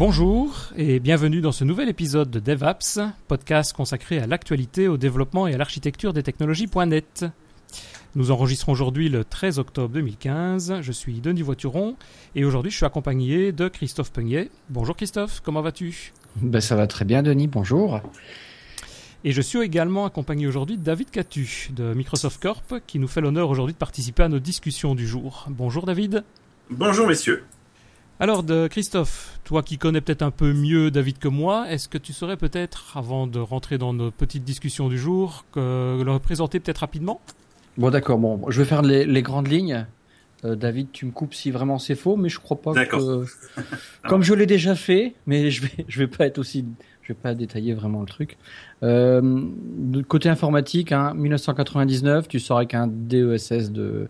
Bonjour et bienvenue dans ce nouvel épisode de DevApps, podcast consacré à l'actualité, au développement et à l'architecture des technologies.net. Nous enregistrons aujourd'hui le 13 octobre 2015. Je suis Denis Voituron et aujourd'hui je suis accompagné de Christophe Peugnet. Bonjour Christophe, comment vas-tu? Ben, Ça va très bien Denis, bonjour. Et je suis également accompagné aujourd'hui de David Catu de Microsoft Corp qui nous fait l'honneur aujourd'hui de participer à nos discussions du jour. Bonjour David. Bonjour messieurs. Alors de Christophe, toi qui connais peut-être un peu mieux David que moi, est-ce que tu saurais peut-être, avant de rentrer dans nos petites discussions du jour, que le représenter peut-être rapidement? Bon, d'accord. Bon, je vais faire les, grandes lignes. Euh, David, tu me coupes si vraiment c'est faux, mais je crois pas que. Comme je l'ai déjà fait, mais je vais, je vais pas être aussi, je vais pas détailler vraiment le truc. Euh, côté informatique, hein, 1999, tu sors avec un DESS de,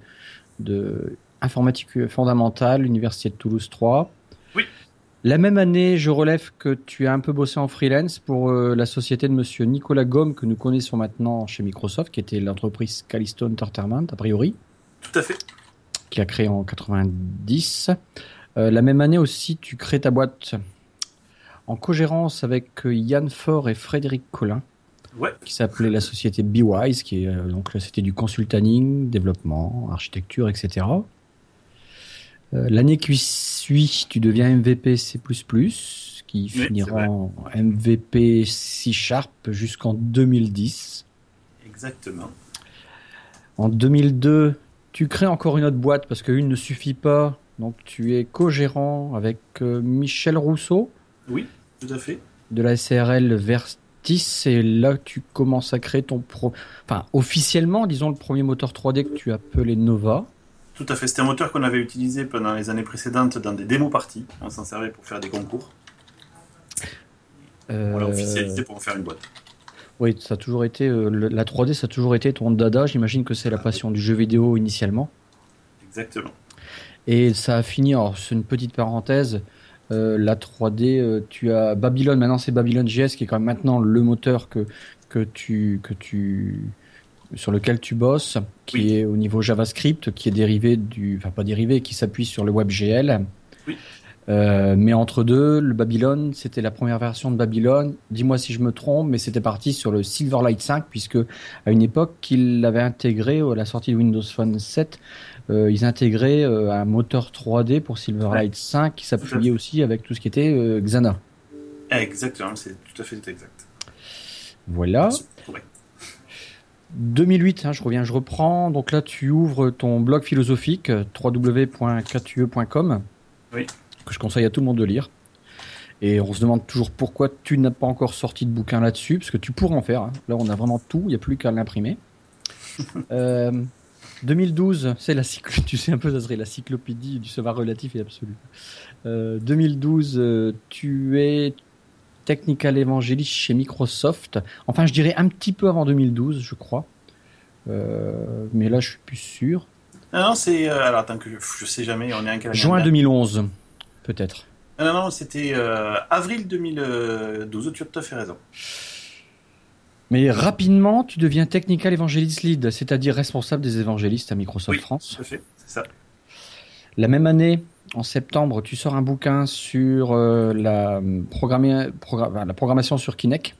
de informatique fondamentale, Université de Toulouse 3. Oui. La même année, je relève que tu as un peu bossé en freelance pour euh, la société de monsieur Nicolas Gomme, que nous connaissons maintenant chez Microsoft, qui était l'entreprise Callisto Entertainment, a priori. Tout à fait. Qui a créé en 90. Euh, la même année aussi, tu crées ta boîte en cogérance avec euh, Yann Faure et Frédéric Collin. Ouais. Qui s'appelait la société BeWise, qui est donc c'était du consulting, développement, architecture, etc. Euh, l'année qui suit, tu deviens MVP C++, qui finira en MVP C Sharp jusqu'en 2010. Exactement. En 2002, tu crées encore une autre boîte parce qu'une ne suffit pas. Donc tu es co-gérant avec euh, Michel Rousseau. Oui, tout à fait. De la SRL Vertis. Et là, tu commences à créer ton pro. Enfin, officiellement, disons, le premier moteur 3D que tu as appelé Nova. Tout à fait. C'était un moteur qu'on avait utilisé pendant les années précédentes dans des démos parties. On s'en servait pour faire des concours. On l'a officialisé pour en faire une boîte. Oui, ça a toujours été euh, la 3D, ça a toujours été ton dada. J'imagine que c'est la passion du jeu vidéo initialement. Exactement. Et ça a fini. Alors c'est une petite parenthèse. Euh, la 3D, euh, tu as Babylon. Maintenant c'est Babylon JS qui est quand même maintenant le moteur que que tu que tu sur lequel tu bosses, qui est au niveau JavaScript, qui est dérivé du, enfin pas dérivé, qui s'appuie sur le WebGL. Oui. Euh, mais entre deux, le Babylon, c'était la première version de Babylon. Dis-moi si je me trompe, mais c'était parti sur le Silverlight 5, puisque à une époque, qu'ils l'avaient intégré à la sortie de Windows Phone 7, euh, ils intégraient euh, un moteur 3D pour Silverlight 5 qui s'appuyait aussi avec tout ce qui était euh, Xana. Exactement, c'est tout à fait exact. Voilà. 2008, hein, je reviens, je reprends. Donc là, tu ouvres ton blog philosophique www.catue.com, oui. que je conseille à tout le monde de lire. Et on se demande toujours pourquoi tu n'as pas encore sorti de bouquin là-dessus, parce que tu pourrais en faire. Hein. Là, on a vraiment tout, il n'y a plus qu'à l'imprimer. 2012, euh, c'est la tu sais un peu, ça serait la cyclopédie du savoir relatif et absolu. 2012, euh, euh, tu es Technical Evangelist chez Microsoft. Enfin, je dirais un petit peu avant 2012, je crois. Euh, mais là, je suis plus sûr. Non, non c'est. Euh, alors, attends, que je, sais jamais, on est un Juin 2011, peut-être. Non, non, c'était euh, avril 2012, tu as tout à fait raison. Mais rapidement, tu deviens Technical Evangelist Lead, c'est-à-dire responsable des évangélistes à Microsoft France. Tout à fait, c'est ça. La même année, en septembre, tu sors un bouquin sur euh, la, la, programmation sur Kinect,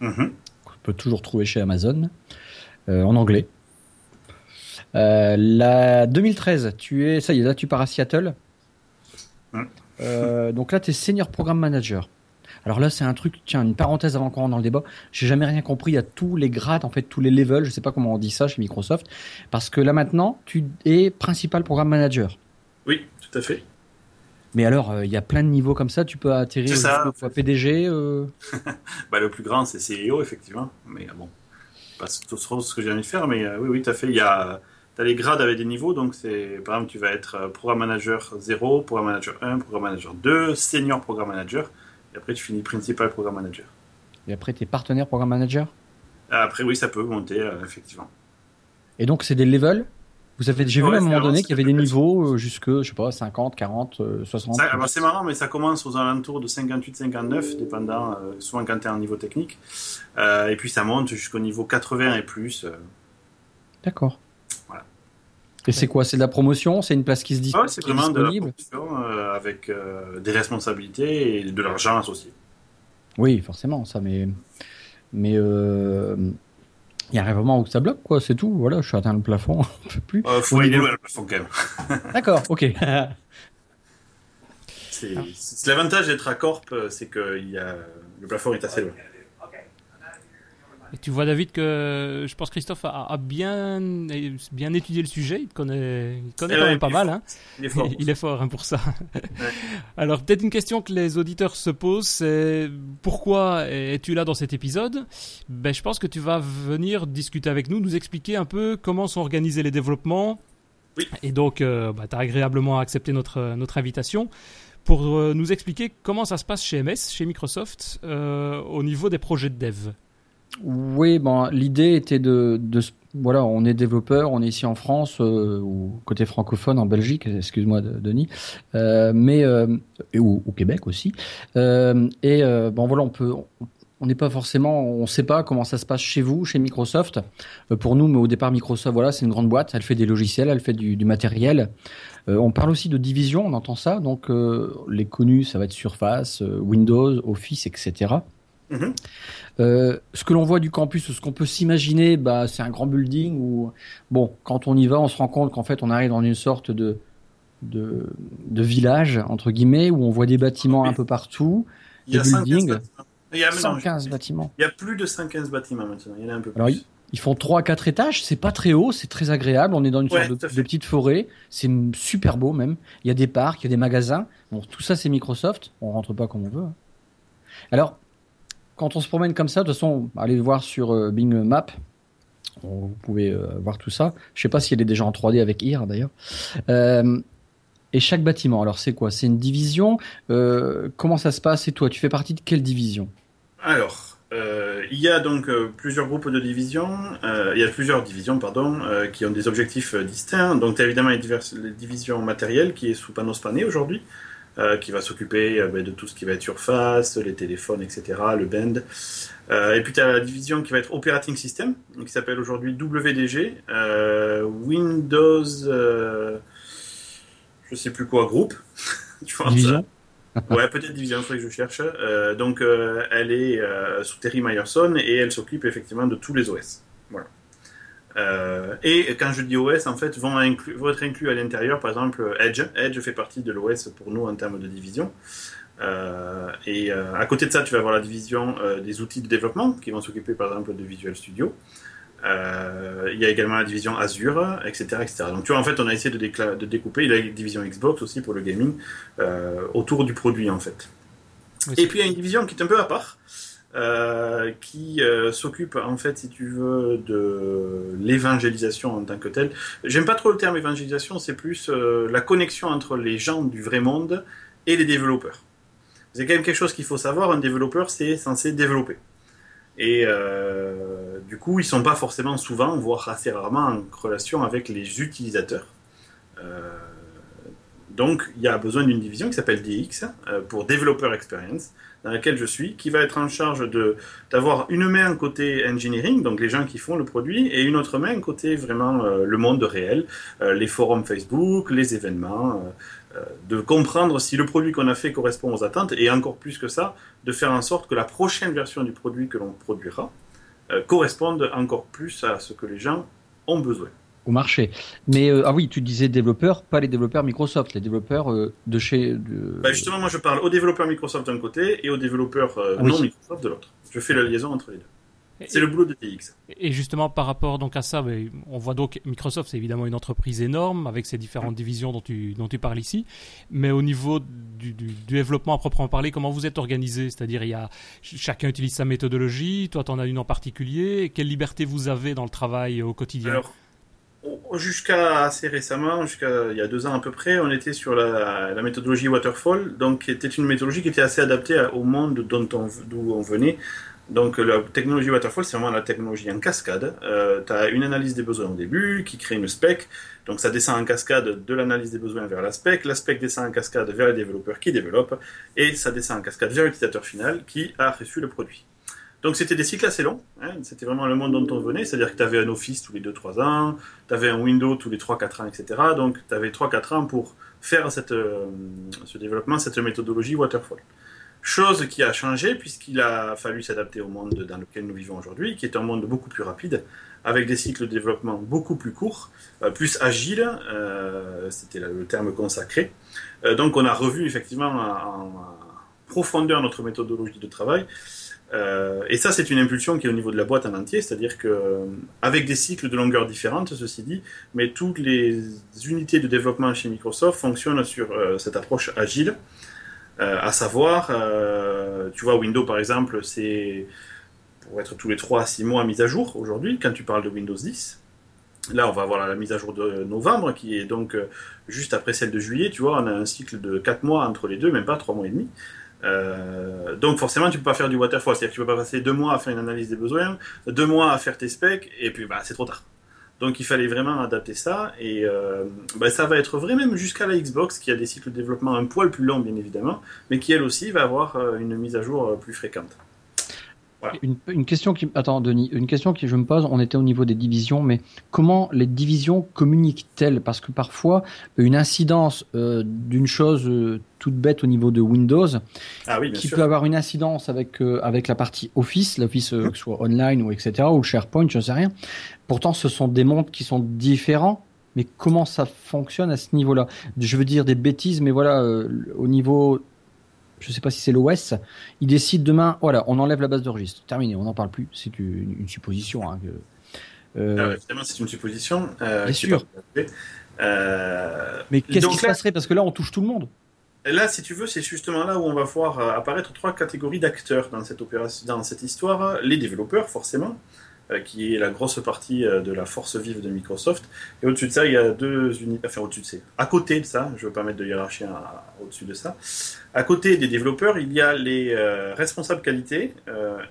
mm qu'on peut toujours trouver chez Amazon, euh, en anglais. Euh, la 2013, tu es, ça y est, là tu pars à Seattle. Mm. donc là, tu es senior programme manager. Alors là, c'est un truc, tiens, une parenthèse avant qu'on rentre dans le débat. J'ai jamais rien compris à tous les grades, en fait, tous les levels. Je sais pas comment on dit ça chez Microsoft. Parce que là, maintenant, tu es principal programme manager. Oui, tout à fait. Mais alors, euh, il y a plein de niveaux comme ça. Tu peux atterrir fois PDG. Euh... bah, le plus grand, c'est CEO, effectivement. Mais bon, pas tout ce que j'ai envie de faire. Mais euh, oui, oui, tout à fait. Il y a, as les grades avec des niveaux. Donc, c'est par exemple, tu vas être programme manager 0, programme manager 1, programme manager 2, senior programme manager. Et après, tu finis principal programme manager. Et après, tu es partenaire programme manager? Après, oui, ça peut monter, effectivement. Et donc, c'est des levels? Vous avez, j'ai vu à un moment donné qu'il y avait des niveaux euh, jusque, je sais pas, 50, 40, 60. c'est marrant, mais ça commence aux alentours de 58, 59, dépendant, euh, souvent quand tu es en niveau technique. Euh, et puis ça monte jusqu'au niveau 80 et plus. D'accord. Voilà. Et c'est quoi? C'est de la promotion? C'est une place qui se dit ouais, c'est vraiment de la promotion. avec des responsabilités et de l'argent associé. Oui, forcément, ça, mais. Mais. Il y a un moment où ça bloque, quoi, c'est tout. Voilà, je suis atteint le plafond, on peut plus. Euh, faut aller loin le plafond quand même. D'accord, ok. c'est l'avantage d'être à Corp, c'est que il y a, le plafond est assez loin. Et tu vois, David, que je pense Christophe a, bien, bien étudié le sujet. Il connaît, il connaît quand même pas mal. Hein. Il est fort. il est fort hein, pour ça. Alors, peut-être une question que les auditeurs se posent c'est pourquoi es-tu là dans cet épisode? Ben, Je pense que tu vas venir discuter avec nous, nous expliquer un peu comment sont organisés les développements. Oui. Et donc, euh, bah, tu as agréablement accepté notre, notre invitation pour euh, nous expliquer comment ça se passe chez MS, chez Microsoft, euh, au niveau des projets de dev. Oui, bon, l'idée était de, voilà, on est développeur, on est ici en France euh, ou côté francophone en Belgique, excuse-moi Denis, euh, mais euh, et, ou au Québec aussi. Et bon voilà, on peut, on n'est pas forcément, on sait pas comment ça se passe chez vous, chez Microsoft. Pour nous, mais au départ Microsoft, voilà, c'est une grande boîte, elle fait des logiciels, elle fait du, du matériel. on parle aussi de division, on entend ça, donc les connus, ça va être Surface, Windows, Office, etc. Mhm. Euh, ce que l'on voit du campus, ce qu'on peut s'imaginer, bah, c'est un grand building où, bon, quand on y va, on se rend compte qu'en fait, on arrive dans une sorte de, de, de village, entre guillemets, où on voit des bâtiments un peu partout, il y a des buildings. A 115 bâtiments. Il y a plus de 115 bâtiments maintenant, il y en a un peu plus. Alors, ils font 3 4 étages, c'est pas très haut, c'est très agréable, on est dans une sorte de, de, petite forêt, c'est super beau même. Il y a des parcs, il y a des magasins. Bon, tout ça c'est Microsoft, on rentre pas comme on veut. Hein. Alors, quand on se promène comme ça, de toute façon, allez voir sur euh, Bing Map. Vous pouvez euh, voir tout ça. Je sais pas s'il est déjà en 3D avec IR d'ailleurs. Euh, et chaque bâtiment, alors c'est quoi? C'est une division? Comment ça se passe? Et toi, tu fais partie de quelle division? Alors, il y a donc plusieurs groupes de divisions. il y a plusieurs divisions, pardon, qui ont des objectifs distincts. Donc, tu as évidemment les, diverses, les divisions matérielles qui est sous Panos Panay aujourd'hui. Euh, qui va s'occuper euh, ben, de tout ce qui va être surface, les téléphones, etc., le band. Euh, et puis tu as la division qui va être Operating System, qui s'appelle aujourd'hui WDG, Windows, je sais plus quoi, groupe. tu vois division Ouais, peut-être division, il faudrait que je cherche. donc elle est sous Terry Myerson et elle s'occupe effectivement de tous les OS. Euh, et quand je dis OS, en fait, vont, être inclus à l'intérieur, par exemple, Edge. Edge fait partie de l'OS pour nous en termes de division. Euh, et euh, à côté de ça, tu vas avoir la division des outils de développement qui vont s'occuper, par exemple, de Visual Studio. il y a également la division Azure, etc., etc. Donc, tu vois, en fait, on a essayé de, de découper la division Xbox aussi pour le gaming autour du produit, en fait. et puis, il y a une division qui est un peu à part. Euh, qui euh, s'occupe en fait, si tu veux, de l'évangélisation en tant que telle. J'aime pas trop le terme évangélisation, c'est plus euh, la connexion entre les gens du vrai monde et les développeurs. C'est quand même quelque chose qu'il faut savoir. Un développeur, c'est censé développer. Et du coup, ils sont pas forcément souvent, voire assez rarement, en relation avec les utilisateurs. donc, il y a besoin d'une division qui s'appelle DX pour Developer Experience dans laquelle je suis, qui va être en charge de d'avoir une main côté engineering, donc les gens qui font le produit, et une autre main côté vraiment euh, le monde réel, euh, les forums Facebook, les événements, euh, de comprendre si le produit qu'on a fait correspond aux attentes, et encore plus que ça, de faire en sorte que la prochaine version du produit que l'on produira corresponde encore plus à ce que les gens ont besoin au marché. Mais euh, ah oui, tu disais développeurs, pas les développeurs Microsoft, les développeurs euh, de chez. De... Bah justement, moi je parle aux développeurs Microsoft d'un côté et aux développeurs euh, non Microsoft de l'autre. Je fais la liaison entre les deux. C'est le boulot de TX. Et justement, par rapport donc à ça, on voit donc Microsoft, c'est évidemment une entreprise énorme avec ses différentes divisions dont tu, dont tu parles ici. Mais au niveau du, du, développement à proprement parler, comment vous êtes organisé? C'est-à-dire, il y a, chacun utilise sa méthodologie, toi, tu en as une en particulier. Quelle liberté vous avez dans le travail au quotidien? Jusqu'à assez récemment, jusqu'à il y a deux ans à peu près, on était sur la, méthodologie Waterfall, donc qui était une méthodologie qui était assez adaptée au monde d'où on, venait. Donc la technologie Waterfall, c'est vraiment la technologie en cascade. Euh, tu as une analyse des besoins au début qui crée une spec, donc ça descend en cascade de l'analyse des besoins vers la spec, la spec descend en cascade vers les développeurs qui développent, et ça descend en cascade vers l'utilisateur final qui a reçu le produit. Donc c'était des cycles assez longs, hein. c'était vraiment le monde dont on venait, c'est-à-dire que tu avais un Office tous les 2-3 ans, tu avais un Windows tous les 3-4 ans, etc. Donc tu avais 3-4 ans pour faire cette, ce développement, cette méthodologie waterfall. Chose qui a changé puisqu'il a fallu s'adapter au monde dans lequel nous vivons aujourd'hui, qui est un monde beaucoup plus rapide, avec des cycles de développement beaucoup plus courts, euh, plus agiles, euh, c'était le terme consacré. Euh, donc on a revu effectivement en, profondeur notre méthodologie de travail. Et ça, c'est une impulsion qui est au niveau de la boîte en entier, c'est-à-dire que avec des cycles de longueur différentes, ceci dit, mais toutes les unités de développement chez Microsoft fonctionnent sur cette approche agile. Euh, à savoir, euh, tu vois, Windows par exemple, c'est pour être tous les 3 à 6 mois mise à jour aujourd'hui, quand tu parles de Windows 10. Là, on va avoir la mise à jour de novembre, qui est donc euh, juste après celle de juillet. Tu vois, on a un cycle de 4 mois entre les deux, même pas 3 mois et demi. Donc forcément, tu peux pas faire du waterfall, c'est-à-dire que tu peux pas passer 2 mois à faire une analyse des besoins, 2 mois à faire tes specs, et puis bah, c'est trop tard. Donc il fallait vraiment adapter ça et euh, ben, ça va être vrai même jusqu'à la Xbox qui a des cycles de développement un poil plus longs bien évidemment, mais qui elle aussi va avoir euh, une mise à jour euh, plus fréquente. Une, question qui, attends Denis, une question qui je me pose, on était au niveau des divisions, mais comment les divisions communiquent-elles? Parce que parfois, une incidence euh, d'une chose euh, toute bête au niveau de Windows, ah qui peut avoir une incidence avec euh, avec la partie Office, l'Office que ce soit online ou etc. ou SharePoint, je sais rien. Pourtant, ce sont des mondes qui sont différents. Mais comment ça fonctionne à ce niveau-là? Je veux dire des bêtises, mais voilà, au niveau je ne sais pas si c'est l'OS, il décide demain, voilà, on enlève la base de registre. Terminé, on n'en parle plus. C'est une, supposition. Hein, euh, ah, évidemment, c'est une supposition. Euh, bien sûr. Euh, Mais qu'est-ce qui se passerait? Parce que là, on touche tout le monde. Là, si tu veux, c'est justement là où on va voir apparaître trois catégories d'acteurs dans cette opération, dans cette histoire. Les développeurs, forcément, qui est la grosse partie euh, de la force vive de Microsoft. Et au-dessus de ça, il y a deux unités, enfin au-dessus de ça, à côté de ça, je veux pas mettre de hiérarchie au-dessus de ça, à côté des développeurs, il y a les euh, responsables qualité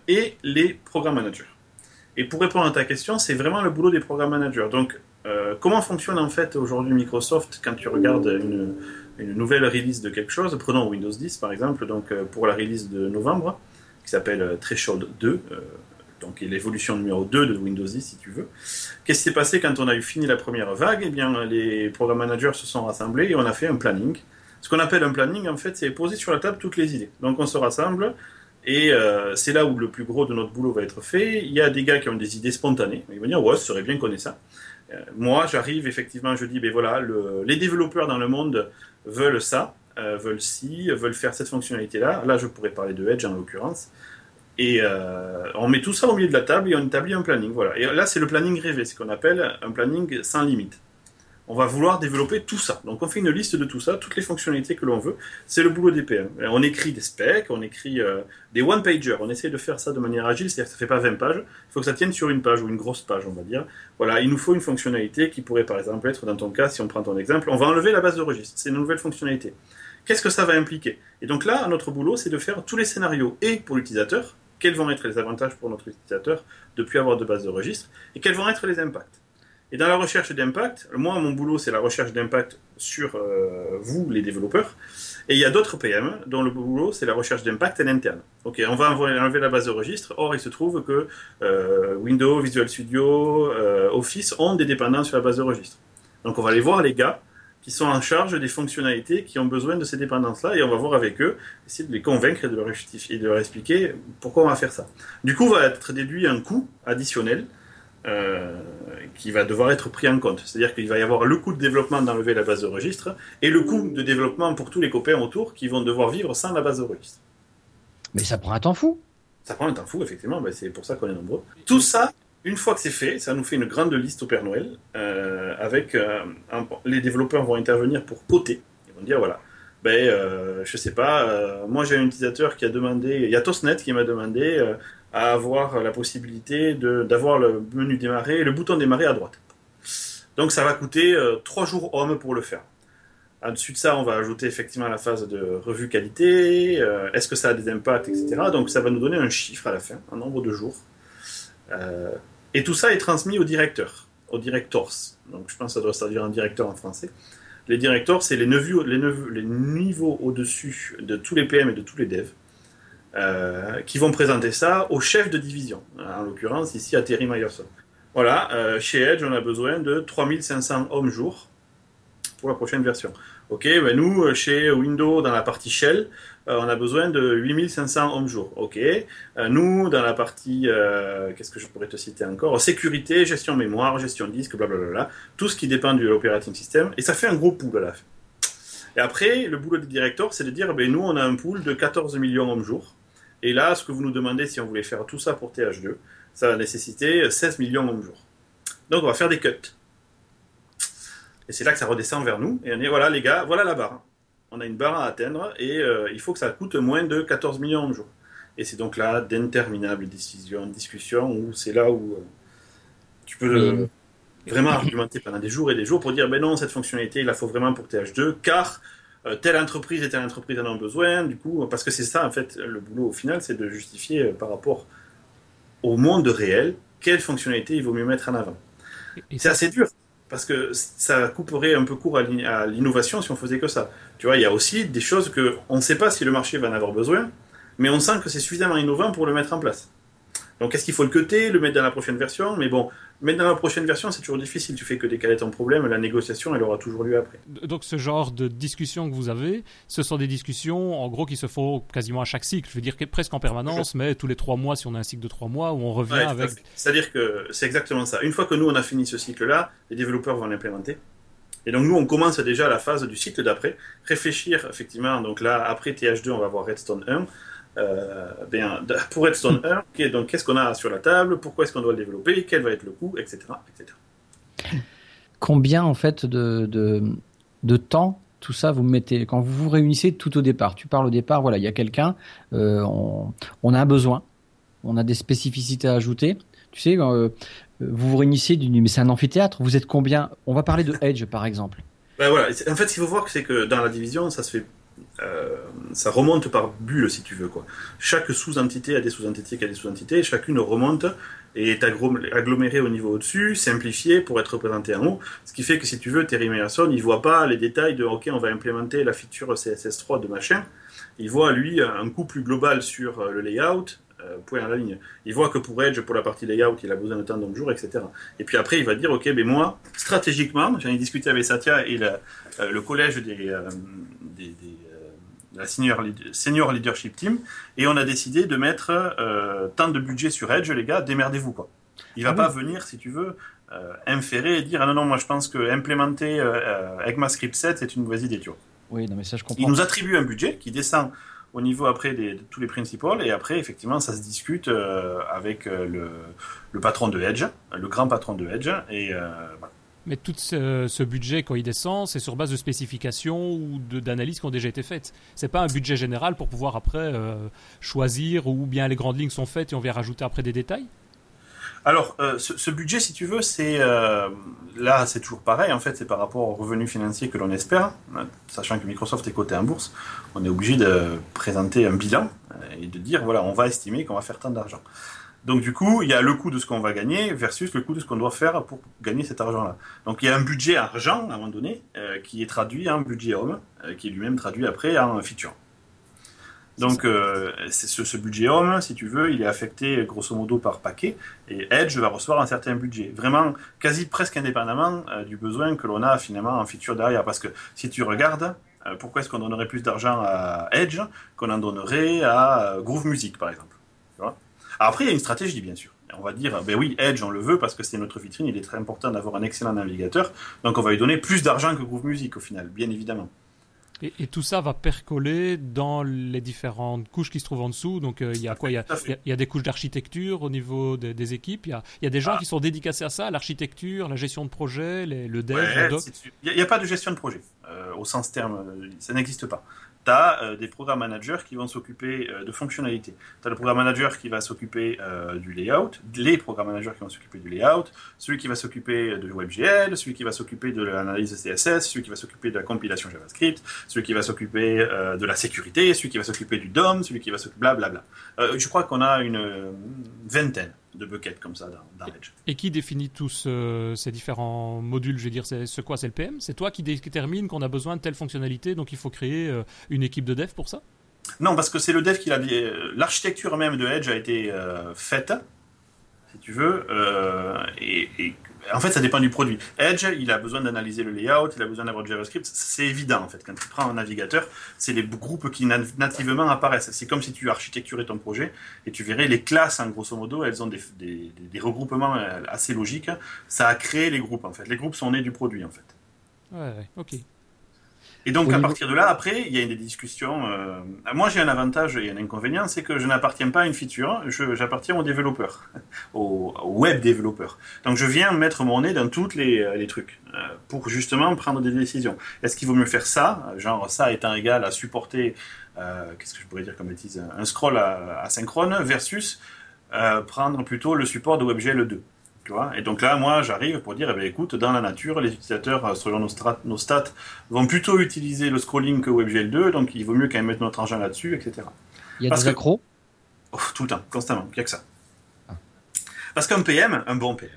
et les programme managers. Et pour répondre à ta question, c'est vraiment le boulot des programme managers. Donc, comment fonctionne en fait aujourd'hui Microsoft quand tu regardes une, une, nouvelle release de quelque chose? Prenons Windows 10 par exemple, donc pour la release de novembre, qui s'appelle Threshold 2 donc l'évolution numéro 2 de Windows 10 si tu veux. Qu'est-ce qui s'est passé quand on a eu fini la première vague? Eh bien, les programme managers se sont rassemblés et on a fait un planning. Ce qu'on appelle un planning, en fait, c'est poser sur la table toutes les idées. Donc on se rassemble et euh, c'est là où le plus gros de notre boulot va être fait. Il y a des gars qui ont des idées spontanées. Ils vont dire, ouais, ce serait bien qu'on ait ça. Euh, moi, j'arrive effectivement, je dis, ben voilà, les développeurs dans le monde veulent ça, euh, veulent ci, veulent faire cette fonctionnalité-là. Là, je pourrais parler de Edge en l'occurrence. Et euh, on met tout ça au milieu de la table et on établit un planning. Voilà. Et là, c'est le planning rêvé, ce qu'on appelle un planning sans limite. On va vouloir développer tout ça. Donc, on fait une liste de tout ça, toutes les fonctionnalités que l'on veut. C'est le boulot des PM. On écrit des specs, on écrit euh, des one-pagers. On essaie de faire ça de manière agile, c'est-à-dire que ça ne fait pas 20 pages. Il faut que ça tienne sur une page ou une grosse page, on va dire. Voilà, il nous faut une fonctionnalité qui pourrait, par exemple, être dans ton cas, si on prend ton exemple, on va enlever la base de registre. C'est une nouvelle fonctionnalité. Qu'est-ce que ça va impliquer? Et donc là, notre boulot, c'est de faire tous les scénarios et pour l'utilisateur, quels vont être les avantages pour notre utilisateur de ne plus avoir de base de registre et quels vont être les impacts. Et dans la recherche d'impact, moi, mon boulot, c'est la recherche d'impact sur euh, vous, les développeurs. Et il y a d'autres PM dont le boulot, c'est la recherche d'impact en interne. Ok, on va enlever la base de registre. Or, il se trouve que euh, Windows, Visual Studio, euh, Office ont des dépendances sur la base de registre. Donc, on va aller voir les gars qui sont en charge des fonctionnalités qui ont besoin de ces dépendances-là, et on va voir avec eux, essayer de les convaincre et de leur, justifier, de leur expliquer pourquoi on va faire ça. Du coup, va être déduit un coût additionnel euh, qui va devoir être pris en compte. C'est-à-dire qu'il va y avoir le coût de développement d'enlever la base de registre, et le coût de développement pour tous les copains autour qui vont devoir vivre sans la base de registre. Mais ça prend un temps fou. Ça prend un temps fou, effectivement, ben, c'est pour ça qu'on est nombreux. Tout ça une fois que c'est fait, ça nous fait une grande liste au Père Noël euh, avec euh, les développeurs vont intervenir pour coter. Ils vont dire voilà, ben euh, je sais pas, moi j'ai un utilisateur qui a demandé, il y a Tosnet qui m'a demandé à avoir la possibilité d'avoir le menu démarrer, le bouton démarrer à droite. Donc ça va coûter trois jours homme pour le faire. En-dessus de ça, on va ajouter effectivement la phase de revue qualité, est-ce que ça a des impacts, etc. Donc ça va nous donner un chiffre à la fin, un nombre de jours. Et tout ça est transmis au directeur, aux directors. Donc je pense que ça doit servir un directeur en français. Les directeurs, c'est les, les, niveaux au-dessus de tous les PM et de tous les devs euh, qui vont présenter ça au chef de division. En l'occurrence, ici à Terry Myerson. Voilà, euh, chez Edge, on a besoin de 3500 hommes jour pour la prochaine version. Ok, ben nous, chez Windows, dans la partie Shell, on a besoin de 8500 home jours. Ok, nous, dans la partie, qu'est-ce que je pourrais te citer encore? Sécurité, gestion mémoire, gestion disque, blablabla. Tout ce qui dépend de l'operating system. Et ça fait un gros pool à la fin. Et après, le boulot des directeurs, c'est de dire, ben, nous, on a un pool de 14 millions hommes jours. Et là, ce que vous nous demandez, si on voulait faire tout ça pour TH2, ça va nécessiter 16 millions hommes jours. Donc, on va faire des cuts. Et c'est là que ça redescend vers nous. Et on dit, voilà, les gars, voilà la barre. On a une barre à atteindre et euh, il faut que ça coûte moins de 14 millions hommes jours. Et c'est donc là d'interminables décisions, discussions, où c'est là où euh, tu peux euh, vraiment argumenter pendant des jours et des jours pour dire, ben non, cette fonctionnalité, il la faut vraiment pour TH2, car telle entreprise et telle entreprise en ont besoin, du coup, parce que c'est ça, en fait, le boulot au final, c'est de justifier par rapport au monde réel, quelle fonctionnalité il vaut mieux mettre en avant. C'est assez dur, parce que ça couperait un peu court à l'innovation si on faisait que ça. Tu vois, il y a aussi des choses que on ne sait pas si le marché va en avoir besoin, mais on sent que c'est suffisamment innovant pour le mettre en place. Donc est-ce qu'il faut le cuter, le mettre dans la prochaine version? Mais bon, mettre dans la prochaine version, c'est toujours difficile. Tu fais que décaler ton problème, la négociation, elle aura toujours lieu après. Donc ce genre de discussions que vous avez, ce sont des discussions, en gros, qui se font quasiment à chaque cycle. Je veux dire presque en permanence, mais tous les trois mois, si on a un cycle de trois mois, où on revient avec... C'est-à-dire que c'est exactement ça. Une fois que nous, on a fini ce cycle-là, les développeurs vont l'implémenter. Et donc nous, on commence déjà la phase du cycle d'après, réfléchir effectivement. Donc là, après TH2, on va voir Redstone 1 euh, bien, pour Redstone 1, donc qu'est-ce qu'on a sur la table, pourquoi est-ce qu'on doit le développer, quel va être le coût, etc. etc. Combien en fait de, de, temps tout ça vous mettez? Quand vous vous réunissez tout au départ Tu parles au départ, voilà, il y a quelqu'un, euh, on, on, a un besoin, on a des spécificités à ajouter. Tu sais, euh, vous vous réunissez, mais c'est un amphithéâtre, vous êtes combien? On va parler de Edge par exemple. Ben voilà. En fait, ce qu'il faut voir, c'est que dans la division, ça se fait euh, ça remonte par bulle, si tu veux. Quoi. Chaque sous-entité a des sous-entités a des sous-entités, chacune remonte et est agglomérée au niveau au-dessus, simplifiée pour être représentée en haut. Ce qui fait que si tu veux, Terry Meyerson, il voit pas les détails de OK, on va implémenter la feature CSS3 de machin. Il voit, lui, un coup plus global sur euh, le layout, euh, point à la ligne. Il voit que pour Edge, pour la partie layout, il a besoin de temps de jour, etc. Et puis après, il va dire, ok, mais moi, stratégiquement, j'en ai discuté avec Satya et le collège des, des la senior, senior, leadership team, et on a décidé de mettre euh, tant de budget sur Edge, les gars, démerdez-vous quoi. Il va ah pas venir, si tu veux, euh, inférer et dire ah non non moi je pense que implémenter euh, ECMAScript 7 c'est une mauvaise idée, tu vois. Oui, non mais ça je comprends. Il nous attribue un budget qui descend au niveau après de tous les principaux et après effectivement ça se discute avec le, le, patron de Edge, le grand patron de Edge et voilà. Mais tout ce, budget, quand il descend, c'est sur base de spécifications ou d'analyses qui ont déjà été faites. C'est pas un budget général pour pouvoir après euh, choisir ou bien les grandes lignes sont faites et on vient rajouter après des détails? Alors, euh, ce, budget, si tu veux, c'est euh, là, c'est toujours pareil. En fait, c'est par rapport aux revenus financiers que l'on espère. Sachant que Microsoft est coté en bourse, on est obligé de présenter un bilan et de dire voilà, on va estimer qu'on va faire tant d'argent. Donc du coup, il y a le coût de ce qu'on va gagner versus le coût de ce qu'on doit faire pour gagner cet argent-là. Donc il y a un budget argent à un moment donné euh, qui est traduit en budget homme, euh, qui est lui-même traduit après en feature. Donc euh, ce, ce, budget homme, si tu veux, il est affecté grosso modo par paquet, et Edge va recevoir un certain budget, vraiment quasi presque indépendamment du besoin que l'on a finalement en feature derrière. Parce que si tu regardes, pourquoi est-ce qu'on donnerait plus d'argent à Edge qu'on en donnerait à Groove Music par exemple. Après, il y a une stratégie, bien sûr. On va dire, ben oui, Edge, on le veut parce que c'est notre vitrine, il est très important d'avoir un excellent navigateur, donc on va lui donner plus d'argent que Groove Music au final, bien évidemment. Et, tout ça va percoler dans les différentes couches qui se trouvent en dessous. Donc euh, il y a quoi? Il y a, des couches d'architecture au niveau des, équipes. Il y a, des gens ah. qui sont dédicacés à ça, l'architecture, la gestion de projet, le dev, le doc. Il n'y a, pas de gestion de projet euh, au sens terme. Ça n'existe pas tu as euh, des programmes managers qui vont s'occuper euh, de fonctionnalités. Tu as le programme manager qui va s'occuper euh, du layout, les programmes managers qui vont s'occuper du layout, celui qui va s'occuper de WebGL, celui qui va s'occuper de l'analyse CSS, celui qui va s'occuper de la compilation JavaScript, celui qui va s'occuper de la sécurité, celui qui va s'occuper du DOM, celui qui va s'occuper blablabla. je crois qu'on a une vingtaine de buckets comme ça dans, Edge. Et qui définit tous ces différents modules Je veux dire, c'est quoi C'est le PM C'est toi qui détermine qu'on a besoin de telle fonctionnalité, donc il faut créer une équipe de dev pour ça? Non, parce que c'est le dev qui l'a dit. Euh, l'architecture même de Edge a été euh, faite, si tu veux. et, en fait, ça dépend du produit. Edge, il a besoin d'analyser le layout, il a besoin d'avoir JavaScript. C'est évident, en fait. Quand tu prends un navigateur, c'est les groupes qui nativement apparaissent. C'est comme si tu architecturais ton projet et tu verrais les classes, en grosso modo, elles ont des, des, regroupements assez logiques. Ça a créé les groupes, en fait. Les groupes sont nés du produit, en fait. Ouais, ok. Et donc, à partir de là, après, il y a des discussions. Euh, moi, j'ai un avantage et un inconvénient, c'est que je n'appartiens pas à une feature, j'appartiens aux développeurs, aux, web développeurs. Donc, je viens mettre mon nez dans tous les, euh, les, trucs euh, pour justement prendre des décisions. Est-ce qu'il vaut mieux faire ça, genre ça étant égal à supporter, qu'est-ce que je pourrais dire comme bêtise, un scroll asynchrone versus prendre plutôt le support de WebGL 2 et donc là, moi, j'arrive pour dire, eh bien, écoute, dans la nature, les utilisateurs, euh, selon nos, stats, vont plutôt utiliser le scrolling que WebGL2, donc il vaut mieux quand même mettre notre engin là-dessus, etc. Il y a des accros? Oh, Tout le temps, constamment, il n'y a que ça. Ah. Parce qu'un PM, un bon PM,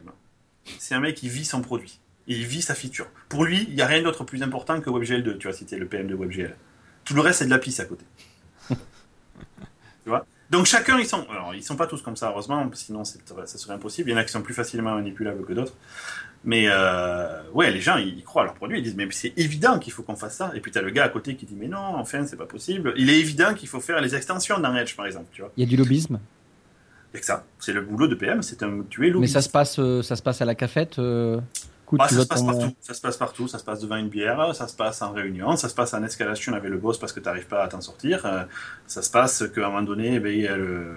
c'est un mec qui vit son produit. Il vit sa feature. Pour lui, il n'y a rien d'autre plus important que WebGL2, tu vois, c'était le PM de WebGL. Tout le reste, c'est de la pisse à côté. tu vois? Donc chacun, ils sont, alors ils sont pas tous comme ça, heureusement, sinon ça serait impossible. Il y en a qui sont plus facilement manipulables que d'autres. Mais euh, ouais, les gens, ils croient à leur produit, ils disent mais c'est évident qu'il faut qu'on fasse ça. Et puis tu as le gars à côté qui dit mais non, enfin c'est pas possible. Il est évident qu'il faut faire les extensions dans Edge par exemple, tu vois. Il y a du lobbyisme. C'est que ça, c'est le boulot de PM, c'est un tuer lobbyiste. Mais ça se passe, euh, ça se passe à la cafette. Euh, ah, ça se passe partout. Ça se passe partout. Ça se passe devant une bière, ça se passe en réunion, ça se passe en escalation avec le boss parce que tu n'arrives pas à t'en sortir. Euh, ça se passe qu'à un moment donné, eh ben,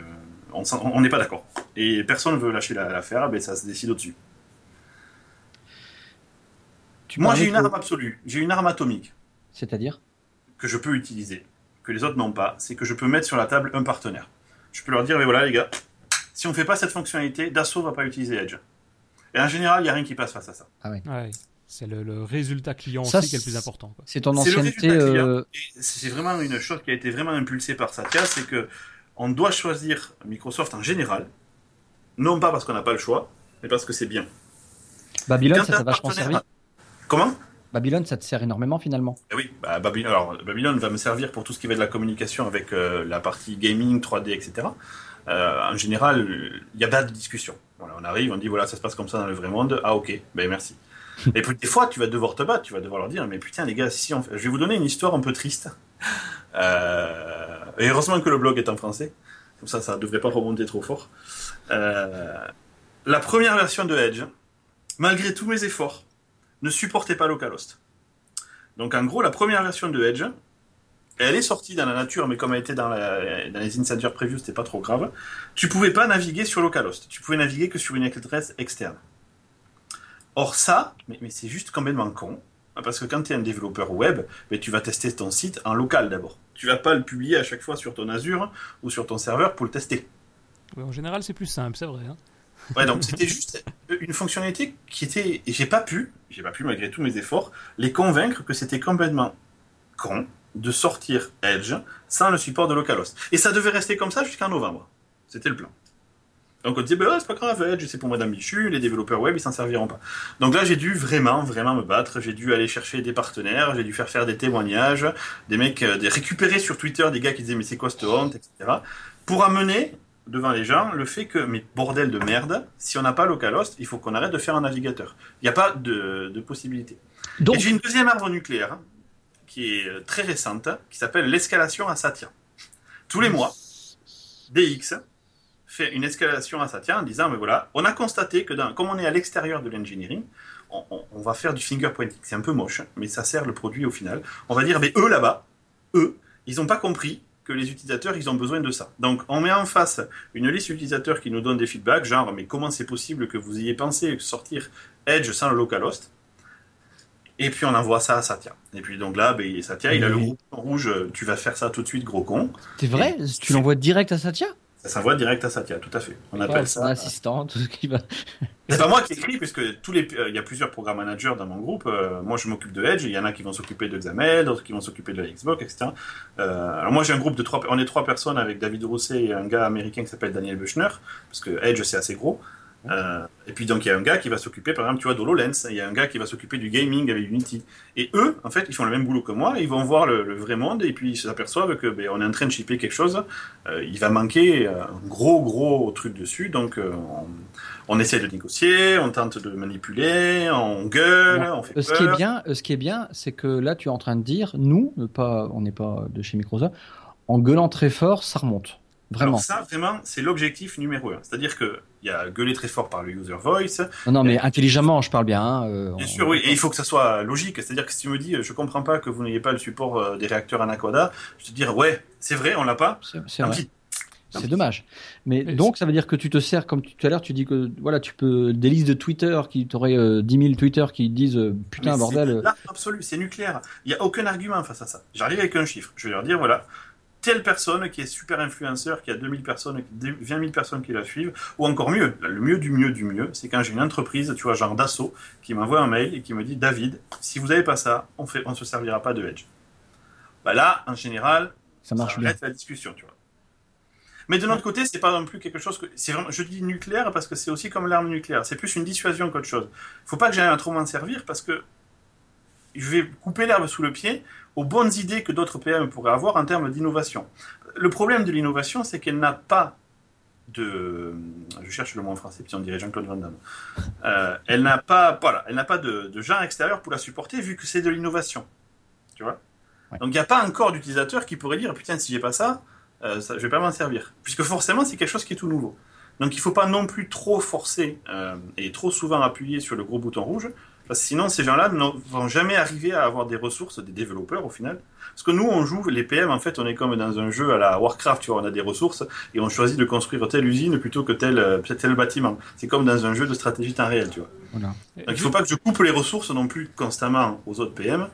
on n'est pas d'accord. Et personne ne veut lâcher l'affaire, ben, ça se décide au-dessus. Moi, j'ai une arme absolue. J'ai une arme atomique. C'est-à-dire? Que je peux utiliser, que les autres n'ont pas. C'est que je peux mettre sur la table un partenaire. Je peux leur dire, mais voilà les gars, si on ne fait pas cette fonctionnalité, Dassault va pas utiliser Edge. Et en général, il n'y a rien qui passe face à ça. Ah c'est le, résultat client aussi qui est le plus important. C'est ton ancienneté. Euh, c'est vraiment une chose qui a été vraiment impulsée par Satya, c'est que on doit choisir Microsoft en général, non pas parce qu'on n'a pas le choix, mais parce que c'est bien. Babylone, ça t'a vachement servi. Comment? Babylone, ça te sert énormément finalement. Eh oui, bah, Babylone, alors, Babylone va me servir pour tout ce qui va de la communication avec euh, la partie gaming, 3D, etc. Euh, en général, il n'y a pas de discussion. Voilà, on arrive, on dit voilà, ça se passe comme ça dans le vrai monde. Ah ok, ben merci. Et puis des fois, tu vas devoir te battre, tu vas devoir leur dire mais putain les gars, si on... je vais vous donner une histoire un peu triste. Euh, et heureusement que le blog est en français, comme ça, ça ne devrait pas remonter trop fort. Euh, la première version de Edge, malgré tous mes efforts, ne supportait pas Localhost. Donc en gros, la première version de Edge, elle est sortie dans la nature, mais comme elle était dans, les Insider Previews, c'était pas trop grave. Tu pouvais pas naviguer sur localhost. Tu pouvais naviguer que sur une adresse externe. Or ça, mais, c'est juste complètement con. Parce que quand tu es un développeur web, mais tu vas tester ton site en local d'abord. Tu vas pas le publier à chaque fois sur ton Azure ou sur ton serveur pour le tester. en général, c'est plus simple, c'est vrai. Hein. ouais, donc c'était juste une fonctionnalité qui était. Et j'ai pas pu, j'ai pas pu malgré tous mes efforts, les convaincre que c'était complètement con de sortir Edge sans le support de localhost. Et ça devait rester comme ça jusqu'en novembre. C'était le plan. Donc on disait, bah c'est pas grave, Edge, c'est pour Madame Michu, les développeurs web, ils s'en serviront pas. Donc là, j'ai dû vraiment, vraiment me battre. J'ai dû aller chercher des partenaires, j'ai dû faire faire des témoignages, des mecs, euh, des récupérer sur Twitter des gars qui disaient, mais c'est quoi cette honte, etc. Pour amener devant les gens le fait que, mais bordel de merde, si on n'a pas localhost, il faut qu'on arrête de faire un navigateur. Il n'y a pas de, de possibilité. Donc... j'ai une deuxième arbre nucléaire qui est euh, très récente, qui s'appelle l'escalation à Satya. Tous les mois, DX fait une escalation à Satya en disant, mais voilà, on a constaté que comme on est à l'extérieur de l'engineering, on, va faire du fingerprinting. C'est un peu moche, mais ça sert le produit au final. On va dire, mais eux là-bas, eux, ils n'ont pas compris que les utilisateurs, ils ont besoin de ça. Donc, on met en face une liste d'utilisateurs qui nous donne des feedbacks, genre, mais comment c'est possible que vous ayez pensé sortir Edge sans le localhost et puis on envoie ça à Satya. Et puis donc là, ben, Satya, il a le rouge, rouge, tu vas faire ça tout de suite, gros con. C'est vrai Tu l'envoies direct à Satya? Ça s'envoie direct à Satya, tout à fait. On appelle ça. assistant, tout ce qui va. C'est pas moi qui écris, puisque tous les, euh, il y a plusieurs programmes managers dans mon groupe. Euh, moi, je m'occupe de Edge. Il y en a qui vont s'occuper de XAML, d'autres qui vont s'occuper de la Xbox, etc. Euh, alors moi, j'ai un groupe de trois. On est trois personnes avec David Rousset et un gars américain qui s'appelle Daniel Buchner, parce que Edge c'est assez gros. Euh, et puis donc il y a un gars qui va s'occuper, par exemple, tu vois, d'HoloLens, il y a un gars qui va s'occuper du gaming avec Unity. Et eux, en fait, ils font le même boulot que moi, ils vont voir le, vrai monde et puis ils s'aperçoivent que ben, on est en train de shipper quelque chose, euh, il va manquer un gros gros truc dessus, donc euh, on, essaie de négocier, on tente de manipuler, on gueule, on fait ce Qui est bien, ce qui est bien, c'est que là tu es en train de dire, nous, pas, on n'est pas de chez Microsoft, en gueulant très fort, ça remonte. Vraiment. Alors ça, vraiment, c'est l'objectif numéro un. C'est-à-dire que il y a gueuler très fort par le user voice. Non, non mais intelligemment, je parle bien. Hein, euh, bien sûr, oui. Et il faut que ça soit logique. C'est-à-dire que si tu me dis, je comprends pas que vous n'ayez pas le support euh, des réacteurs Anaconda, je te dis, ouais, c'est vrai, on l'a pas. C'est vrai. C'est dommage. Mais donc, ça veut dire que tu te sers, comme tout à l'heure, tu dis que voilà, tu peux des listes de Twitter qui t'auraient euh, 10 000 Twitter qui disent euh, putain bordel. Là, absolu, c'est nucléaire. Il n'y a aucun argument face à ça. J'arrive avec un chiffre. Je vais leur dire voilà, telle personne qui est super influenceur, qui a 2000 personnes, 20 000 personnes qui la suivent, ou encore mieux, le mieux du mieux du mieux, c'est quand j'ai une entreprise, tu vois, genre d'assaut, qui m'envoie un mail et qui me dit David, si vous n'avez pas ça, on ne on se servira pas de Edge. Bah là, en général, ça marche bien. la discussion, tu vois. Mais de l'autre côté, c'est pas non plus quelque chose que. C'est vraiment, je dis nucléaire parce que c'est aussi comme l'arme nucléaire. C'est plus une dissuasion qu'autre chose. Il faut pas que j'aille à trop m'en servir parce que je vais couper l'herbe sous le pied aux bonnes idées que d'autres PM pourraient avoir en termes d'innovation. Le problème de l'innovation, c'est qu'elle n'a pas de, je cherche le mot en français, puis on dirait Jean-Claude Van Damme. Euh, elle n'a pas, voilà, elle n'a pas de, de gens extérieurs pour la supporter, vu que c'est de l'innovation. Tu vois? Donc il n'y a pas encore d'utilisateur qui pourrait dire putain si j'ai pas ça, euh, ça je vais pas m'en servir, puisque forcément c'est quelque chose qui est tout nouveau. Donc il ne faut pas non plus trop forcer euh, et trop souvent appuyer sur le gros bouton rouge sinon, ces gens-là ne vont jamais arriver à avoir des ressources, des développeurs au final. Parce que nous, on joue, les PM, en fait, on est comme dans un jeu à la Warcraft, tu vois, on a des ressources et on choisit de construire telle usine plutôt que tel, euh, tel bâtiment. C'est comme dans un jeu de stratégie temps réel, tu vois. Donc il ne faut pas que je coupe les ressources non plus constamment aux autres PM.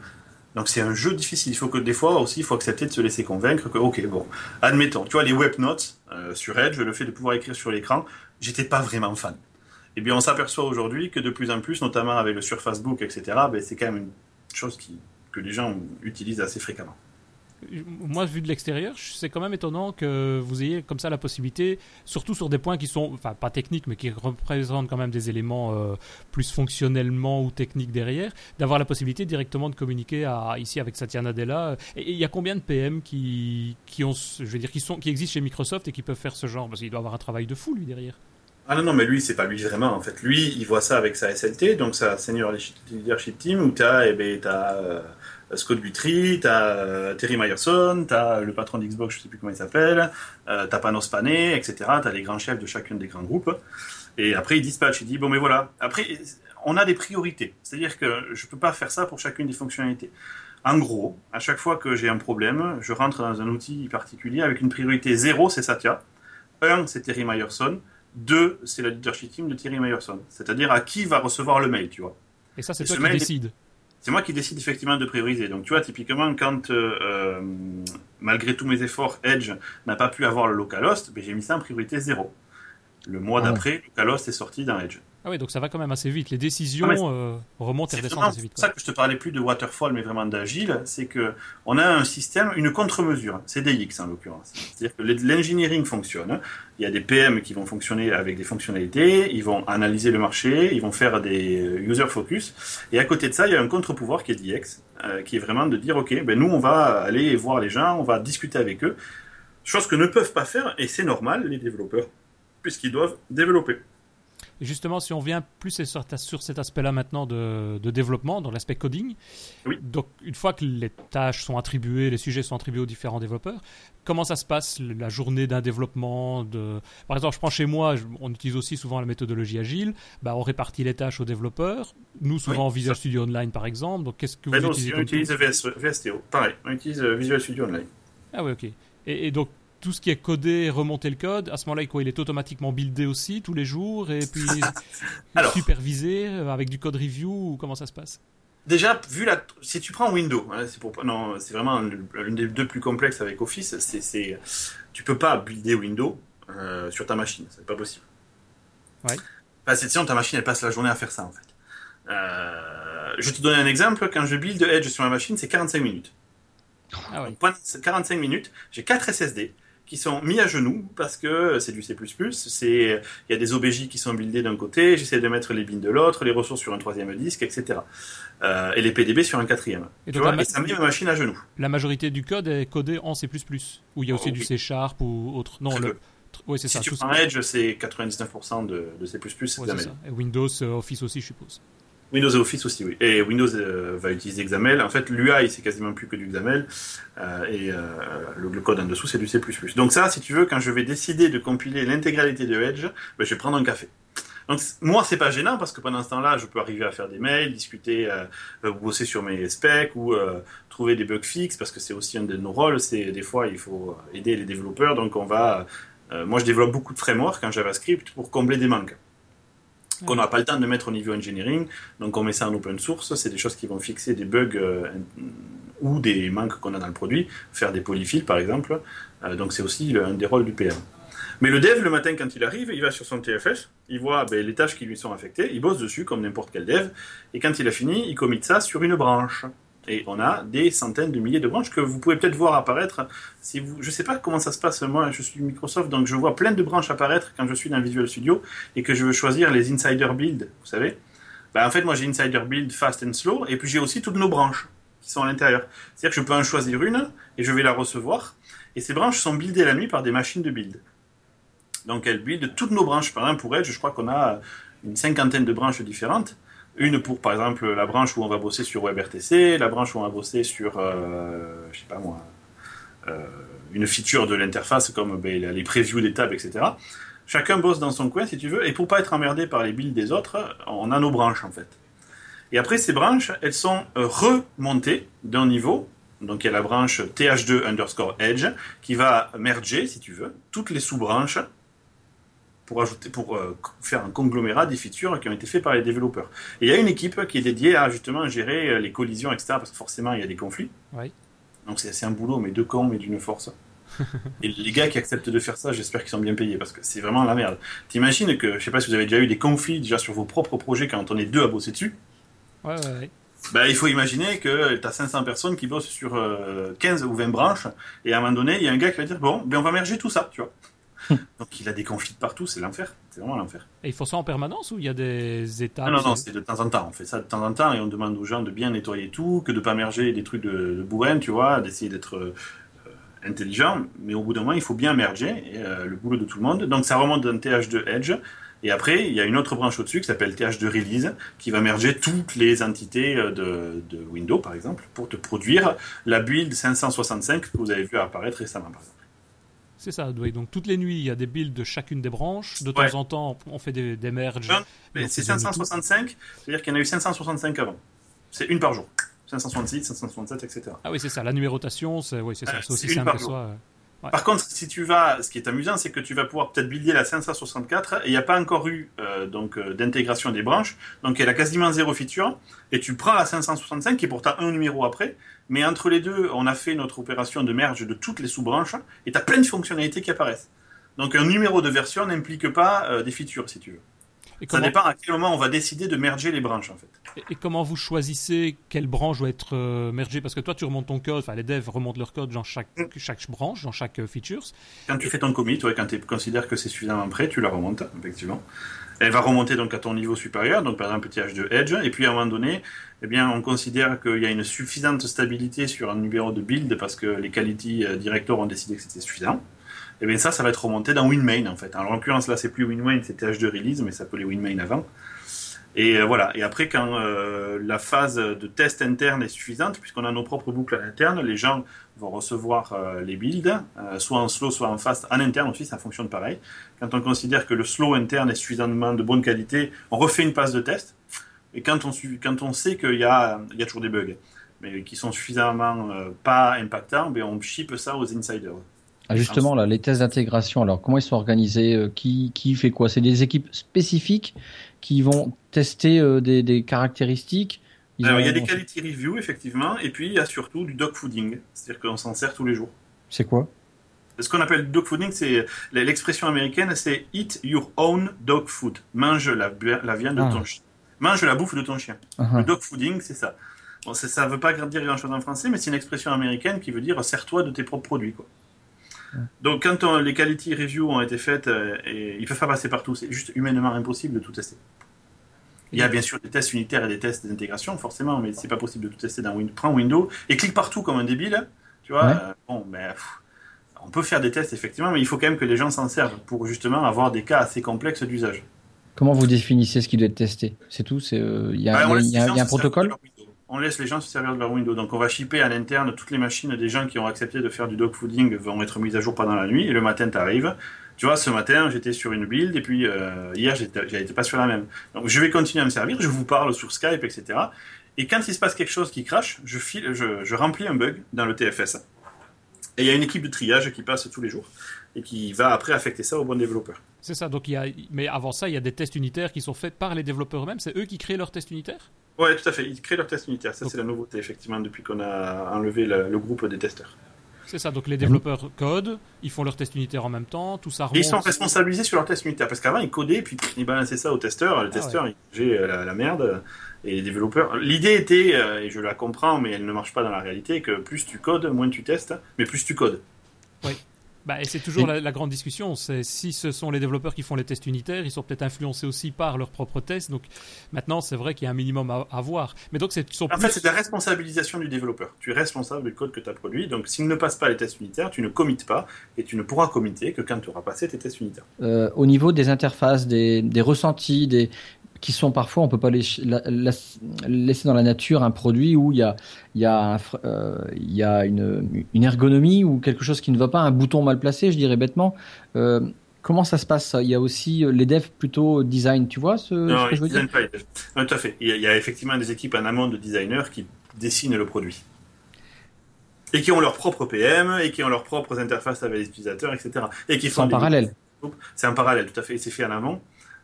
Donc c'est un jeu difficile. Il faut que des fois aussi, il faut accepter de se laisser convaincre que, ok, bon, admettons, tu vois, les web notes euh, sur Edge, le fait de pouvoir écrire sur l'écran, j'étais pas vraiment fan. Eh bien, on s'aperçoit aujourd'hui que de plus en plus, notamment avec le Surface Book, etc., ben, c'est quand même une chose que les gens utilisent assez fréquemment. Moi, vu de l'extérieur, c'est quand même étonnant que vous ayez comme ça la possibilité, surtout sur des points qui sont, enfin pas techniques, mais qui représentent quand même des éléments euh, plus fonctionnellement ou techniques derrière, d'avoir la possibilité directement de communiquer ici avec Satya Nadella. Et il y a combien de PM qui, ont, je veux dire, qui existent chez Microsoft et qui peuvent faire ce genre? Parce qu'il doit avoir un travail de fou lui derrière. Ah non, non, mais lui, c'est pas lui vraiment, en fait. Lui, il voit ça avec sa SLT, donc sa Senior Leadership Team, où t'as, eh ben, t'as euh, Scott Guthrie, t'as euh, Terry Myerson, t'as le patron d'Xbox, je sais plus comment il s'appelle, euh, t'as Panos Panay, etc. T'as les grands chefs de chacun des grands groupes. Et après, il dispatch, il dit, bon, mais voilà. Après, on a des priorités. C'est-à-dire que je peux pas faire ça pour chacune des fonctionnalités. En gros, à chaque fois que j'ai un problème, je rentre dans un outil particulier avec une priorité 0, c'est Satya. 1, c'est Terry Myerson. Deux, c'est la leadership team de Thierry Meyerson. C'est-à-dire à qui va recevoir le mail, tu vois. Et ça, c'est toi qui décide. C'est moi qui décide effectivement de prioriser. Donc, tu vois, typiquement, quand, euh, malgré tous mes efforts, Edge n'a pas pu avoir le localhost, ben, j'ai mis ça en priorité zéro. Le mois ah d'après, localhost est sorti dans Edge. Ah oui, donc ça va quand même assez vite. Les décisions ah, euh, remontent et redescendent assez vite. C'est ça que je te parlais plus de waterfall, mais vraiment d'agile. C'est que on a un système, une contre-mesure. C'est DX en l'occurrence. C'est-à-dire que l'engineering fonctionne. Il y a des PM qui vont fonctionner avec des fonctionnalités. Ils vont analyser le marché. Ils vont faire des user focus. Et à côté de ça, il y a un contre-pouvoir qui est DX, euh, qui est vraiment de dire ok, ben nous on va aller voir les gens, on va discuter avec eux. Chose que ne peuvent pas faire, et c'est normal, les développeurs, puisqu'ils doivent développer. Et justement, si on vient plus sur, cet aspect-là maintenant de, développement, dans l'aspect coding, donc une fois que les tâches sont attribuées, les sujets sont attribués aux différents développeurs, comment ça se passe la journée d'un développement de... Par exemple, je prends chez moi, on utilise aussi souvent la méthodologie agile, bah, on répartit les tâches aux développeurs, nous souvent Visual Studio Online par exemple, donc qu'est-ce que vous utilisez On utilise VSTO, pareil, on utilise euh, Visual Studio Online. Ah oui, ok. et donc tout ce qui est codé, remonter le code, à ce moment-là, il est automatiquement buildé aussi tous les jours et puis supervisé euh, avec du code review ou comment ça se passe? Déjà, vu la, si tu prends Windows, hein, c'est pour, non, c'est vraiment l'une des deux plus complexes avec Office. C'est, c'est, tu peux pas builder Windows euh, sur ta machine, c'est pas possible. Ouais. Que sinon, ta machine elle passe la journée à faire ça en fait. Euh, je te donner un exemple. Quand je build Edge sur ma machine, c'est 45 minutes. Ah ouais. 45 minutes, j'ai 4 SSD, qui sont mis à genoux parce que c'est du C++, c'est il y a des OBJ qui sont buildés d'un côté, j'essaie de mettre les bins de l'autre, les ressources sur un troisième disque, etc. Euh, et les PDB sur un quatrième. Et, tu vois, et ça met ma machine à genoux. La majorité du code est codé en C++, ou il y a aussi oh, du C Sharp ou autre. Non, le... Oui, c'est ça. Si tu prends Edge, c'est 99% de, de C++, c'est ouais, Et Windows, euh, Office aussi, je suppose. Windows Office aussi, oui. Et Windows euh, va utiliser XAML. En fait, l'UI, c'est quasiment plus que du XAML. Euh, et euh, le, code en dessous, c'est du C++. Donc ça, si tu veux, quand je vais décider de compiler l'intégralité de Edge, ben, je vais prendre un café. Donc moi, c'est pas gênant parce que pendant ce temps-là, je peux arriver à faire des mails, discuter, bosser sur mes specs ou trouver des bugs fixes parce que c'est aussi un de nos rôles. C'est des fois, il faut aider les développeurs. Donc on va, moi, je développe beaucoup de frameworks en JavaScript pour combler des manques qu'on n'a pas le temps de mettre au niveau engineering. Donc on met ça en open source. C'est des choses qui vont fixer des bugs euh, ou des manques qu'on a dans le produit, faire des polyfills par exemple. Euh, donc c'est aussi un des rôles du PM. Mais le dev, le matin, quand il arrive, il va sur son TFS, il voit ben, les tâches qui lui sont affectées, il bosse dessus comme n'importe quel dev, et quand il a fini, il commit ça sur une branche. Et on a des centaines de milliers de branches que vous pouvez peut-être voir apparaître. Si vous, je ne sais pas comment ça se passe. Moi, je suis Microsoft, donc je vois plein de branches apparaître quand je suis dans Visual Studio et que je veux choisir les insider build. Vous savez ben, En fait, moi, j'ai insider build fast and slow, et puis j'ai aussi toutes nos branches qui sont à l'intérieur. C'est-à-dire que je peux en choisir une et je vais la recevoir. Et ces branches sont buildées la nuit par des machines de build. Donc elles buildent toutes nos branches. Par exemple, pour Edge, je crois qu'on a une cinquantaine de branches différentes. Une pour, par exemple, la branche où on va bosser sur WebRTC, la branche où on va bosser sur, euh, je sais pas moi, euh, une feature de l'interface comme ben, les previews des tables, etc. Chacun bosse dans son coin, si tu veux, et pour pas être emmerdé par les builds des autres, on a nos branches, en fait. Et après, ces branches, elles sont remontées d'un niveau. Donc, il y a la branche th2 underscore edge qui va merger, si tu veux, toutes les sous-branches pour ajouter, pour euh, faire un conglomérat des features qui ont été faits par les développeurs. Et il y a une équipe qui est dédiée à justement gérer euh, les collisions, etc. Parce que forcément, il y a des conflits. Donc c'est un boulot, mais deux camps, mais d'une force. Et les gars qui acceptent de faire ça, j'espère qu'ils sont bien payés parce que c'est vraiment la merde. T'imagines que, je sais pas si vous avez déjà eu des conflits déjà sur vos propres projets quand on est deux à bosser dessus? Ouais, ouais, bah, il faut imaginer que tu as 500 personnes qui bossent sur 15 euh, ou 20 branches et à un moment donné, il y a un gars qui va dire Bon, ben on va merger tout ça, tu vois. Donc il a des conflits de partout, c'est l'enfer. C'est vraiment l'enfer. Et ils font ça en permanence ou il y a des étapes Non, non, c'est de temps en temps. On fait ça de temps en temps et on demande aux gens de bien nettoyer tout, que de pas merger des trucs de, de tu vois, d'essayer d'être euh, intelligent. Mais au bout d'un moment, il faut bien merger euh, le boulot de tout le monde. Donc ça remonte d'un TH2 Edge. Et après, il y a une autre branche au-dessus qui s'appelle TH2 Release, qui va merger toutes les entités euh, de, de, Windows, par exemple, pour te produire la build 565 que vous avez vu apparaître récemment, par exemple. C'est ça, donc toutes les nuits, il y a des builds de chacune des branches. De temps en temps, on fait des, des merges. c'est 565, c'est-à-dire qu'il y en a eu 565 avant. C'est une par jour. 566, 567, etc. Ah oui, c'est ça, la numérotation, c'est oui, ça. C'est aussi simple que ça. Par contre, si tu vas, ce qui est amusant, c'est que tu vas pouvoir peut-être builder la 564 et il n'y a pas encore eu euh, donc euh, d'intégration des branches, donc elle a quasiment zéro feature. Et tu prends la 565 qui est pourtant un numéro après, mais entre les deux, on a fait notre opération de merge de toutes les sous-branches et tu as plein de fonctionnalités qui apparaissent. Donc un numéro de version n'implique pas euh, des features, si tu veux. Ça dépend à quel moment on va décider de merger les branches, en fait. Et, comment vous choisissez quelle branche doit être euh, mergée? Parce que toi, tu remontes ton code, enfin, les devs remontent leur code dans chaque, mm. chaque branche, dans chaque euh, feature. Quand tu fais ton commit, ouais, quand tu considères que c'est suffisamment prêt, tu la remontes, effectivement. Elle va remonter donc à ton niveau supérieur, donc par exemple TH2 Edge, et puis à un moment donné, eh bien, on considère qu'il y a une suffisante stabilité sur un numéro de build parce que les quality euh, directors ont décidé que c'était suffisant. Et bien ça, ça va être remonté dans WinMain en fait. En l'occurrence là, c'est plus WinMain, c'était H2 Release, mais ça s'appelait WinMain avant. Et euh, voilà. Et après, quand euh, la phase de test interne est suffisante, puisqu'on a nos propres boucles à l'interne, les gens vont recevoir euh, les builds, soit en slow, soit en fast. En interne aussi, ça fonctionne pareil. Quand on considère que le slow interne est suffisamment de bonne qualité, on refait une phase de test. Et quand on, quand on sait qu'il y a, y a toujours des bugs, mais qui sont suffisamment pas impactants, ben on ship ça aux insiders. Ah, justement, là, les tests d'intégration, alors comment ils sont organisés euh, qui, qui fait quoi? C'est des équipes spécifiques qui vont tester euh, des, des, caractéristiques Alors, il y a des quality reviews, effectivement, et puis il y a surtout du dog fooding, c'est-à-dire qu'on s'en sert tous les jours. C'est quoi? Ce qu'on appelle dog fooding, c'est l'expression américaine, c'est eat your own dog food. Mange la, la viande de ah. ton chien. Mange la bouffe de ton chien. Uh-huh. Le dog fooding, c'est ça. Bon, ça ne veut pas dire grand-chose en français, mais c'est une expression américaine qui veut dire sers-toi de tes propres produits. Quoi. Donc quand les quality reviews ont été faites, et, ils peuvent pas passer partout. C'est juste humainement impossible de tout tester. Il y a bien sûr des tests unitaires et des tests d'intégration, forcément, mais c'est pas possible de tout tester dans Windows. Prends Windows et clique partout comme un débile, tu vois. bon, ben, on peut faire des tests effectivement, mais il faut quand même que les gens s'en servent pour justement avoir des cas assez complexes d'usage. Comment vous définissez ce qui doit être testé? C'est tout? Il y a, un protocole? On laisse les gens se servir de leur Windows. Donc on va shipper à l'interne toutes les machines des gens qui ont accepté de faire du dogfooding vont être mises à jour pendant la nuit et le matin tu arrives. Tu vois, ce matin j'étais sur une build et puis euh, hier j'étais pas sur la même. Donc je vais continuer à me servir, je vous parle sur Skype, etc. Et quand il se passe quelque chose qui crache, je, remplis un bug dans le TFS. Et il y a une équipe de triage qui passe tous les jours et qui va après affecter ça aux bons développeurs. C'est ça, donc il y a, mais avant ça, il y a des tests unitaires qui sont faits par les développeurs eux-mêmes. C'est eux qui créent leurs tests unitaires? Oui, tout à fait. Ils créent leurs tests unitaires. Ça, c'est la nouveauté, effectivement, depuis qu'on a enlevé le, groupe des testeurs. C'est ça, donc les développeurs codent, ils font leurs tests unitaires en même temps, tout ça remonte. ils sont responsabilisés sur leurs tests unitaires, parce qu'avant ils codaient, puis ils balançaient ça aux testeurs, le ah testeur il j'ai la, la, merde, et les développeurs. L'idée était, euh, et je la comprends, mais elle ne marche pas dans la réalité, que plus tu codes, moins tu testes, mais plus tu codes. Oui. Bah, et c'est toujours la, grande discussion. C'est si ce sont les développeurs qui font les tests unitaires, ils sont peut-être influencés aussi par leurs propres tests. Donc maintenant, c'est vrai qu'il y a un minimum à, voir. Mais donc c'est en fait c'est la responsabilisation du développeur. Tu es responsable du code que tu as produit. Donc s'il ne passe pas les tests unitaires, tu ne commites pas et tu ne pourras commiter que quand tu auras passé tes tests unitaires. Euh, au niveau des interfaces, des, des ressentis, des, qui sont parfois, on peut pas laisser, laisser dans la nature un produit où il y a, il y a, euh, il y a une, une, ergonomie ou quelque chose qui ne va pas, un bouton mal placé, je dirais bêtement. Euh, comment ça se passe Il y a aussi euh, les devs plutôt design, tu vois ce, non, que je veux dire? pas non, Tout à fait. Il y, a, effectivement des équipes en amont de designers qui dessinent le produit. Et qui ont leur propre PM, et qui ont leurs propres interfaces avec les utilisateurs, etc. Et qui font en parallèle. C'est un parallèle, tout à fait. C'est fait en amont.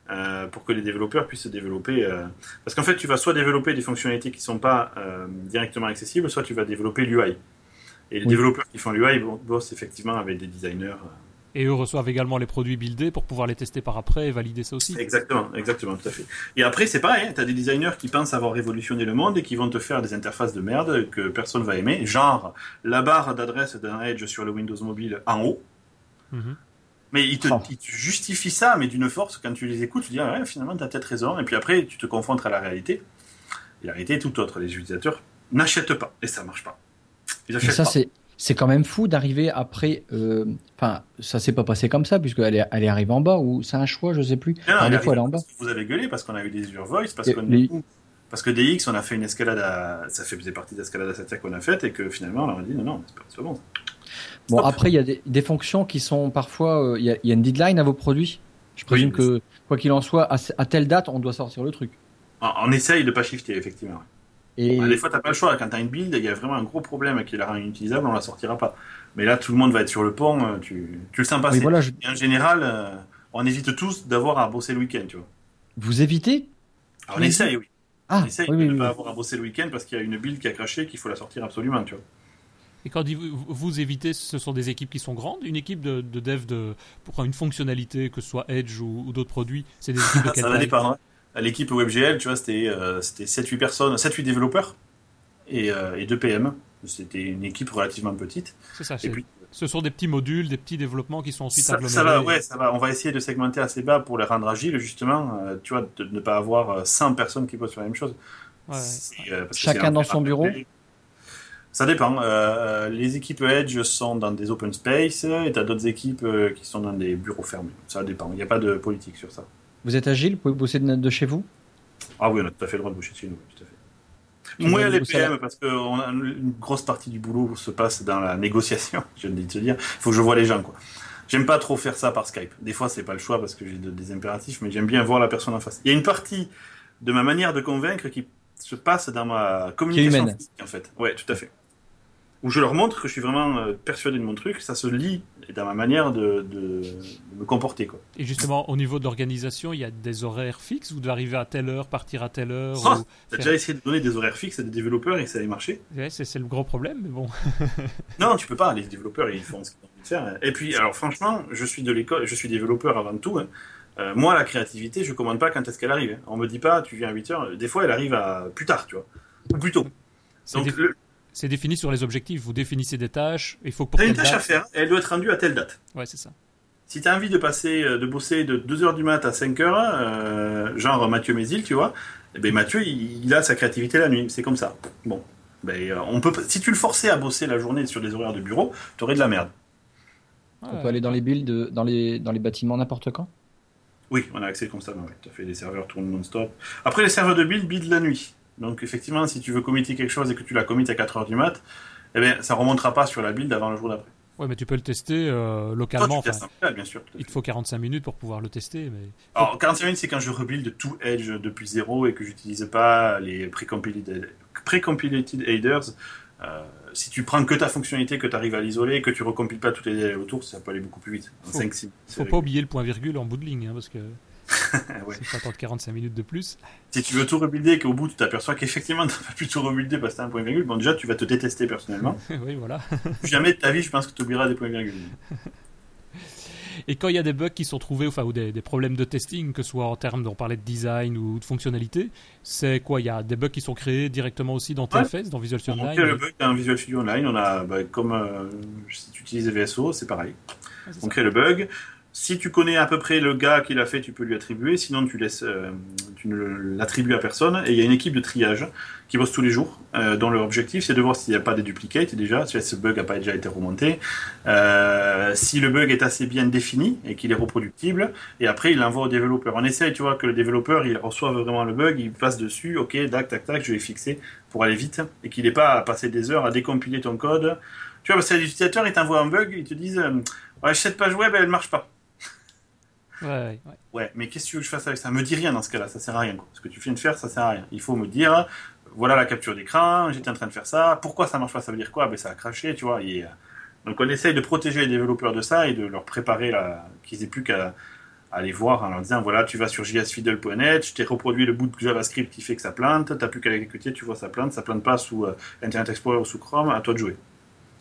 Euh, pour que les développeurs puissent se développer. Euh, parce qu'en fait, tu vas soit développer des fonctionnalités qui ne sont pas euh, directement accessibles, soit tu vas développer l'UI. Et les développeurs qui font l'UI bossent effectivement avec des designers. Et eux reçoivent également les produits buildés pour pouvoir les tester par après et valider ça aussi. Exactement, exactement, tout à fait. Et après, c'est pareil, hein, tu as des designers qui pensent avoir révolutionné le monde et qui vont te faire des interfaces de merde que personne va aimer, genre la barre d'adresse d'un Edge sur le Windows Mobile en haut. Mhm. Mais il te, justifie ça, mais d'une force, quand tu les écoutes, tu dis, ah ouais, finalement, tu as peut-être raison. Et puis après, tu te confrontes à la réalité. Et la réalité est tout autre. Les utilisateurs n'achètent pas. Et ça marche pas. Ils ça, c'est. C'est quand même fou d'arriver après. Euh, enfin, ça s'est pas passé comme ça puisqu'elle est, elle est arrivée en bas ou c'est un choix, je sais plus. Non, des fois, elle est en bas. Vous avez gueulé parce qu'on a eu des Your Voice, parce qu'on parce que DX, on a fait une escalade à, ça faisait partie de l'escalade à Satya qu'on a faite et que finalement, on a dit non, non, c'est pas, bon. Bon, après, il y a des, fonctions qui sont parfois. Euh, il y, a, une deadline à vos produits. Je présume que, quoi qu'il en soit, à, telle date, on doit sortir le truc. On, essaye de pas shifter, effectivement. Et... des fois, tu n'as pas le choix. Quand tu as une build, il y a vraiment un gros problème qui la rend inutilisable, on la sortira pas. Mais là, tout le monde va être sur le pont, euh, tu, tu le sens passer. Voilà, en général, euh, on évite tous d'avoir à bosser le week-end, tu vois. Vous évitez On essaye, oui. Ah, on essaye de ne pas avoir à bosser le week-end parce qu'il y a une build qui a craché qu'il faut la sortir absolument, tu vois. Et quand vous évitez, ce sont des équipes qui sont grandes Une équipe de, de dev de, pour une fonctionnalité, que ce soit Edge ou, d'autres produits, c'est des équipes de quelle Ça va dépendre. L'équipe WebGL, tu vois, c'était euh, 7-8 personnes, 7-8 développeurs et, euh, et 2 PM. C'était une équipe relativement petite. C'est ça. Et puis, ce sont des petits modules, des petits développements qui sont ensuite ça, agglomérés. Ça va, ouais, ça va. On va essayer de segmenter assez bas pour les rendre agiles, justement. Euh, tu vois, de ne pas avoir 100 personnes qui bossent sur la même chose. Ouais. Euh, Chacun dans son bureau. Ça dépend. Euh, euh, les équipes Edge sont dans des open space et tu as d'autres équipes euh, qui sont dans des bureaux fermés. Ça dépend. Il n'y a pas de politique sur ça. Vous êtes agile? Vous pouvez bosser de, chez vous? Ah oui, on a tout à fait le droit de bosser chez nous. Tout à fait. Moins les PM parce que une grosse partie du boulot se passe dans la négociation. Je viens de te dire. Il faut que je vois les gens. quoi. J'aime pas trop faire ça par Skype. Des fois, c'est pas le choix parce que j'ai des impératifs, mais j'aime bien voir la personne en face. Il y a une partie de ma manière de convaincre qui se passe dans ma communication physique, en fait. Ouais, tout à fait où je leur montre que je suis vraiment euh, persuadé de mon truc, ça se lit dans ma manière de, me comporter. Quoi. Et justement, au niveau de l'organisation, il y a des horaires fixes Vous devez arriver à telle heure, partir à telle heure oh, Tu as déjà essayé de donner des horaires fixes à des développeurs et ça a marché ouais, c'est, le gros problème, mais bon. non, tu peux pas. Les développeurs, ils font ce qu'ils ont envie de faire. Et puis, alors franchement, je suis de l'école, je suis développeur avant tout. Hein. Euh, moi, la créativité, je commande pas quand est-ce qu'elle arrive. Hein. On me dit pas, tu viens à 8 heures. Des fois, elle arrive à plus tard, tu vois. Ou plus tôt. Donc, le, C'est défini sur les objectifs. Vous définissez des tâches. Il faut que pour. une tâche à faire. elle doit être rendue à telle date. Ouais, c'est ça. Si tu as envie de passer, de bosser de 2h du mat à 5h, genre Mathieu Mézil, tu vois, eh ben Mathieu, il, a sa créativité la nuit. C'est comme ça. Bon. Ben, on peut, si tu le forçais à bosser la journée sur des horaires de bureau, tu aurais de la merde. On peut aller dans les builds, dans les, dans les bâtiments n'importe quand? Oui, on a accès constamment. Tu as fait des serveurs tournent non-stop. Après, les serveurs de build build la nuit. Donc, effectivement, si tu veux committer quelque chose et que tu la commites à 4h du mat, eh bien, ça remontera pas sur la build avant le jour d'après. Ouais, mais tu peux le tester euh, localement. bien sûr. Il te faut 45 minutes pour pouvoir le tester. Mais... Alors, 45 minutes, c'est quand je rebuild tout Edge depuis zéro et que j'utilise pas les précompiled headers. Euh, si tu prends que ta fonctionnalité, que tu arrives à l'isoler, que tu recompiles pas toutes les autour, ça peut aller beaucoup plus vite. faut, 5, 6, faut pas oublier le point virgule en bout de ligne, hein, parce que ouais. si tu 45 minutes de plus. Si tu veux tout rebuilder et qu'au bout tu t'aperçois qu'effectivement tu n'as pas pu tout rebuilder parce que tu as un point virgule, bon déjà tu vas te détester personnellement. oui, voilà. Jamais de ta vie, je pense que tu oublieras des points virgules. Et quand il y a des bugs qui sont trouvés, enfin, ou des, problèmes de testing, que ce soit en termes, on parlait de design ou de fonctionnalité, c'est quoi? Il y a des bugs qui sont créés directement aussi dans TFS, dans Visual Studio Online? On crée le bug dans Visual Studio Online, on a, bah, comme euh, si tu utilises VSO, c'est pareil. on crée le bug, si tu connais à peu près le gars qui l'a fait, tu peux lui attribuer. Sinon, tu laisses, euh, tu ne l'attribues à personne. Et il y a une équipe de triage qui bosse tous les jours, euh, dont leur objectif c'est de voir s'il n'y a pas de duplicates déjà, si ce bug n'a pas déjà été remonté, euh, si le bug est assez bien défini et qu'il est reproductible. Et après, il l'envoie au développeur. On essaye, tu vois, que le développeur il reçoive vraiment le bug, il passe dessus, ok, tac, tac, tac, je vais fixer pour aller vite, et qu'il n'ait pas à passer des heures à décompiler ton code. Tu vois, parce que l'utilisateur, il t'envoie un bug, ils te disent, ouais, cette page web, elle marche pas. Ouais, ouais. mais qu'est-ce que tu veux que je fasse avec ça? Me dis rien dans ce cas-là, ça sert à rien. Quoi. Ce que tu viens de faire, ça sert à rien. Il faut me dire, voilà la capture d'écran, j'étais en train de faire ça, pourquoi ça marche pas? Ça veut dire quoi? Ben ça a craché, tu vois. Euh, donc on essaye de protéger les développeurs de ça et de leur préparer la... qu'ils aient plus qu'à aller voir en leur disant voilà, tu vas sur jsfiddle.net, je t'ai reproduit le bout de JavaScript qui fait que ça plante, t'as plus qu'à l'exécuter, tu vois ça plante, ça plante pas sous euh, Internet Explorer ou sous Chrome, à toi de jouer.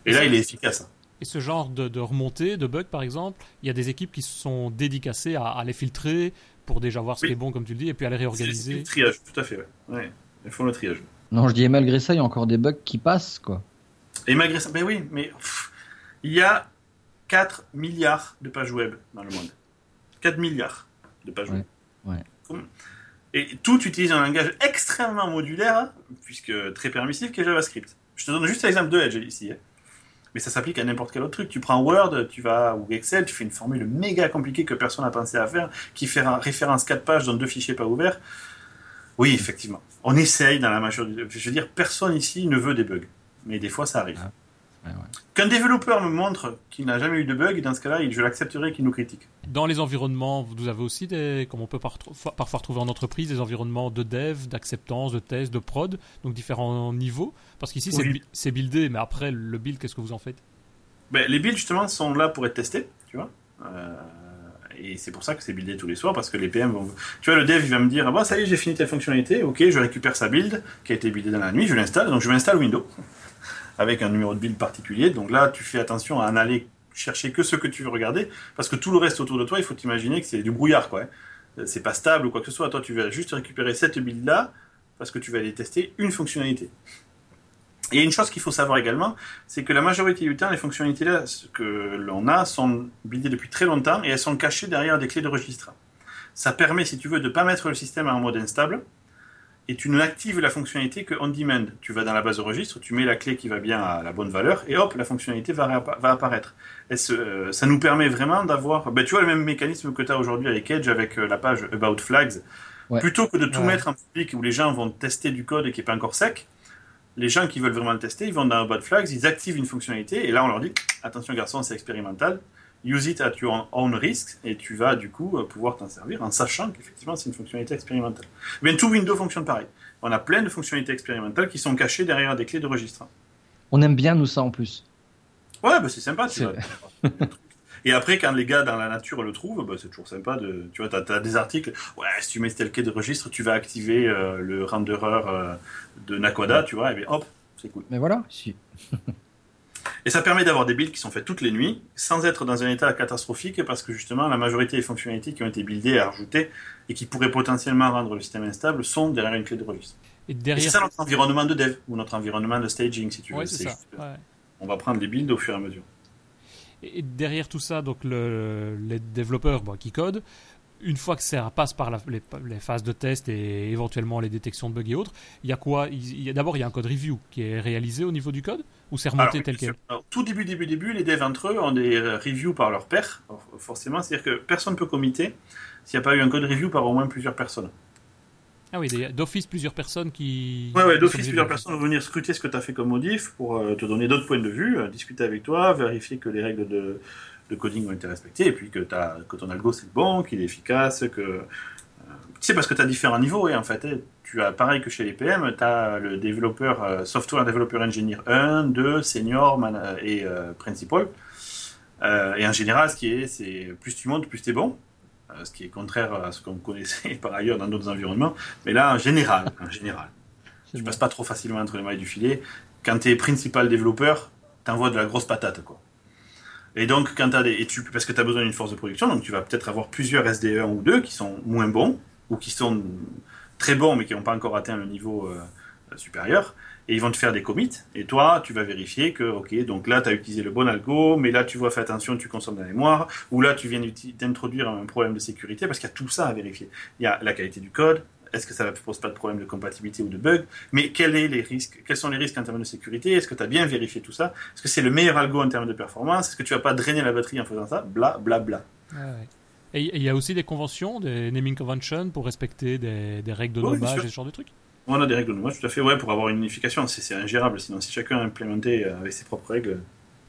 Et là, il est efficace. Hein. Et ce genre de, de remontée, de bugs par exemple, il y a des équipes qui se sont dédicacées à, les filtrer pour déjà voir ce qui est bon, comme tu le dis, et puis à les réorganiser. le triage, tout à fait, ouais. ouais. Ils font le triage. Non, je dis, et malgré ça, il y a encore des bugs qui passent, quoi. Et malgré ça, ben oui, mais il y a 4 milliards de pages web dans le monde. 4 milliards de pages web. Ouais. Et tout utilise un langage extrêmement modulaire, puisque très permissif, qui est JavaScript. Je te donne juste l'exemple de Edge ici. Hein mais ça s'applique à n'importe quel autre truc. Tu prends Word, tu vas ou Excel, tu fais une formule méga compliquée que personne n'a pensé à faire, qui fait référence 4 pages dans deux fichiers pas ouverts. Oui, effectivement. On essaye dans la majorité. Je veux dire, personne ici ne veut des bugs, mais des fois ça arrive. Qu'un développeur me montre qu'il n'a jamais eu de bug, dans ce cas-là, je l'accepterai qu'il nous critique. Dans les environnements, vous avez aussi des, comme on peut parfois retrouver en entreprise, des environnements de dev, d'acceptance, de test, de prod, donc différents niveaux. Parce qu'ici, c'est buildé, mais après, le build, qu'est-ce que vous en faites? Ben, Les builds, justement, sont là pour être testés, tu vois. Euh, et c'est pour ça que c'est buildé tous les soirs, parce que les PM vont... Tu vois, le dev, il va me dire, ah bah, ça y est, j'ai fini telle fonctionnalité, ok, je récupère sa build, qui a été buildée dans la nuit, je l'installe, donc je m'installe Windows avec un numéro de build particulier. Donc là, tu fais attention à n'aller chercher que ce que tu veux regarder, parce que tout le reste autour de toi, il faut t'imaginer que c'est du brouillard, quoi. Hein. C'est pas stable ou quoi que ce soit. Toi, tu vas juste récupérer cette build-là, parce que tu vas aller tester une fonctionnalité. Et une chose qu'il faut savoir également, c'est que la majorité du temps, les fonctionnalités là que l'on a sont buildées depuis très longtemps et elles sont cachées derrière des clés de registre. Ça permet, si tu veux, de ne pas mettre le système en mode instable, et tu n'actives la fonctionnalité que on demand. Tu vas dans la base de registre, tu mets la clé qui va bien à la bonne valeur, et hop, la fonctionnalité va, va apparaître. Et euh, ça nous permet vraiment d'avoir, ben, tu vois, le même mécanisme que tu as aujourd'hui avec Edge, avec euh, la page About Flags. Plutôt que de tout mettre en public où les gens vont tester du code et qui n'est pas encore sec, les gens qui veulent vraiment le tester, ils vont dans About Flags, ils activent une fonctionnalité, et là on leur dit, attention garçon, c'est expérimental, use it at your own risk, et tu vas du coup euh, pouvoir t'en servir en sachant qu'effectivement c'est une fonctionnalité expérimentale. Mais tout Windows fonctionne pareil. On a plein de fonctionnalités expérimentales qui sont cachées derrière des clés de registre. On aime bien nous ça en plus. Ouais, bah c'est sympa. Tu vois. Et après, quand les gars dans la nature le trouvent, bah, c'est toujours sympa de. Tu vois, tu as, des articles. Ouais, si tu mets tel clé de registre, tu vas activer euh, le renderer euh, de Nakoda, tu vois, et bien hop, c'est cool. Mais voilà, si. Et ça permet d'avoir des builds qui sont faits toutes les nuits, sans être dans un état catastrophique, parce que justement, la majorité des fonctionnalités qui ont été buildées et ajoutées, et qui pourraient potentiellement rendre le système instable, sont derrière une clé de registre. Et derrière. C'est ça notre environnement de dev ou notre environnement de staging, si tu veux. c'est ça. On va prendre des builds au fur et à mesure. Et derrière tout ça, donc le, les développeurs qui codent, une fois que ça passe par les, phases de test et éventuellement les détections de bugs et autres, il y a quoi D'abord, il y a un code review qui est réalisé au niveau du code ou c'est remonté tel quel? Tout début, début, début, les devs entre eux ont des reviews par leur pair, forcément. C'est-à-dire que personne ne peut committer s'il n'y a pas eu un code review par au moins plusieurs personnes. Ah oui, d'office plusieurs personnes qui. Ouais, ouais d'office plusieurs personnes vont venir scruter ce que tu as fait comme modif pour euh, te donner d'autres points de vue, euh, discuter avec toi, vérifier que les règles de, coding ont été respectées et puis que, as, que ton algo c'est bon, qu'il est efficace, que. Euh, tu sais, parce que tu as différents niveaux et en fait, eh, tu as pareil que chez les PM, tu as le développeur, software developer engineer 1, 2, senior et principal. et en général, ce qui est, c'est plus tu montes, plus tu es bon. Euh, ce qui est contraire à ce qu'on connaissait par ailleurs dans d'autres environnements. Mais là, en général, en général, tu passes pas trop facilement entre les mailles du filet. Quand tu es principal développeur, tu envoies de la grosse patate, quoi. Et donc, quand as et tu, parce que tu as besoin d'une force de production, donc tu vas peut-être avoir plusieurs SDE1 ou 2 qui sont moins bons, ou qui sont très bons mais qui n'ont pas encore atteint le niveau euh, supérieur et ils vont te faire des commits, et toi, tu vas vérifier que, ok, donc là, tu as utilisé le bon algo, mais là, tu vois, fais attention, tu consommes de la mémoire, ou là, tu viens d'introduire un problème de sécurité, parce qu'il y a tout ça à vérifier. Il y a la qualité du code, est-ce que ça ne pose pas de problème de compatibilité ou de bug, mais quels, est les risques, quels sont les risques en termes de sécurité, est-ce que tu as bien vérifié tout ça, est-ce que c'est le meilleur algo en termes de performance, est-ce que tu vas pas drainer la batterie en faisant ça, bla bla bla. Et il y a aussi des conventions, des naming conventions pour respecter des, règles de nommage et ce genre de trucs? On a des règles de nommage, tout à fait, ouais, pour avoir une unification. C'est ingérable, sinon si chacun implémentait euh, avec ses propres règles,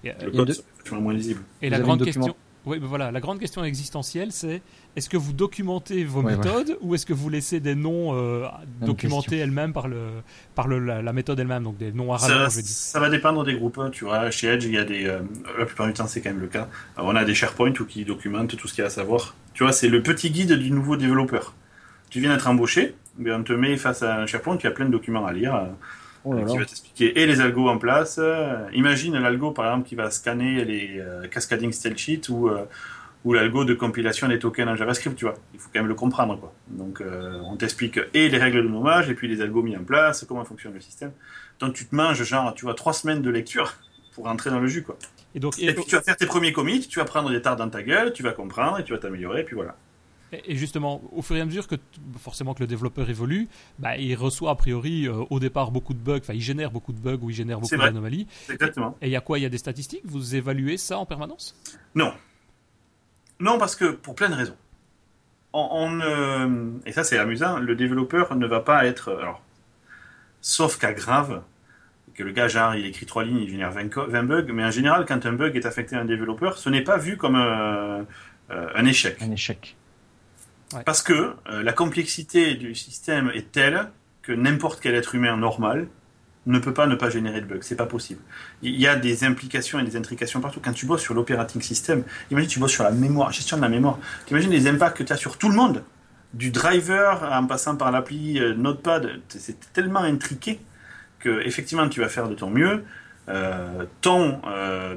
le code serait moins lisible. Et la grande question, oui, voilà, la grande question existentielle, c'est est-ce que vous documentez vos méthodes ou est-ce que vous laissez des noms euh, documentés elles-mêmes par, le, par le, la, méthode elle-même, donc des noms à ça, ça va dépendre des groupes. Hein. Tu vois, chez Edge, il y a des. Euh, la plupart du temps, c'est quand même le cas. on a des SharePoint où qui documentent tout ce qu'il y a à savoir. Tu vois, c'est le petit guide du nouveau développeur. Tu viens d'être embauché, mais on te met face à un SharePoint qui a plein de documents à lire. Oh qui va t'expliquer et les algos en place. imagine l'algo par exemple qui va scanner les euh, cascading style sheets ou, ou l'algo de compilation des tokens en JavaScript, tu vois. Il faut quand même le comprendre quoi. Donc euh, on t'explique et les règles de nommage et puis les algos mis en place, comment fonctionne le système. Donc tu te manges genre tu vois trois semaines de lecture pour rentrer dans le jus quoi. Et, donc, et, puis tu vas faire tes premiers commits, tu vas prendre des tards dans ta gueule, tu vas comprendre et tu vas t'améliorer et puis voilà. Et justement, au fur et à mesure que forcément que le développeur évolue, bah, il reçoit a priori euh, au départ beaucoup de bugs, enfin il génère beaucoup de bugs ou il génère beaucoup d'anomalies. Exactement. Et il y a quoi? Il y a des statistiques? Vous évaluez ça en permanence? Non. Non, parce que pour plein de raisons. On, et ça c'est amusant, le développeur ne va pas être. Alors, sauf cas grave, que le gars, genre, il écrit trois lignes, il génère 20, bugs, mais en général, quand un bug est affecté à un développeur, ce n'est pas vu comme euh, un échec. Un échec. Parce que euh, la complexité du système est telle que n'importe quel être humain normal ne peut pas ne pas générer de bugs. C'est pas possible. Il y a des implications et des intrications partout. Quand tu bosses sur l'operating system, imagine tu bosses sur la mémoire, gestion de la mémoire. Tu imagines les impacts que tu as sur tout le monde, du driver en passant par l'appli euh, Notepad. C'est tellement intriqué que effectivement tu vas faire de ton mieux. Euh, ton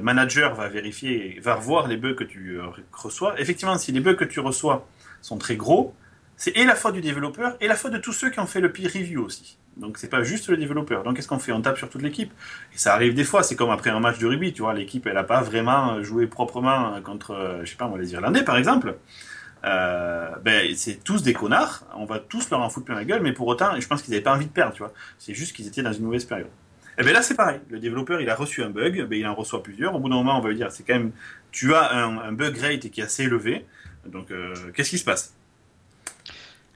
manager va vérifier, va revoir les bugs que tu reçois. Effectivement, si les bugs que tu reçois sont très gros, c'est et la faute du développeur et la faute de tous ceux qui ont fait le peer review aussi. Donc c'est pas juste le développeur. Donc qu'est-ce qu'on fait? On tape sur toute l'équipe. Et ça arrive des fois, c'est comme après un match de rugby, tu vois, l'équipe elle a pas vraiment joué proprement contre, je sais pas moi, les Irlandais par exemple. Euh, ben c'est tous des connards, on va tous leur en foutre plein la gueule, mais pour autant, je pense qu'ils n'avaient pas envie de perdre, tu vois. C'est juste qu'ils étaient dans une mauvaise période. Et bien là c'est pareil, le développeur il a reçu un bug, ben, il en reçoit plusieurs. Au bout d'un moment on va lui dire c'est quand même, tu as un, bug rate qui est assez élevé, donc euh, qu'est-ce qui se passe?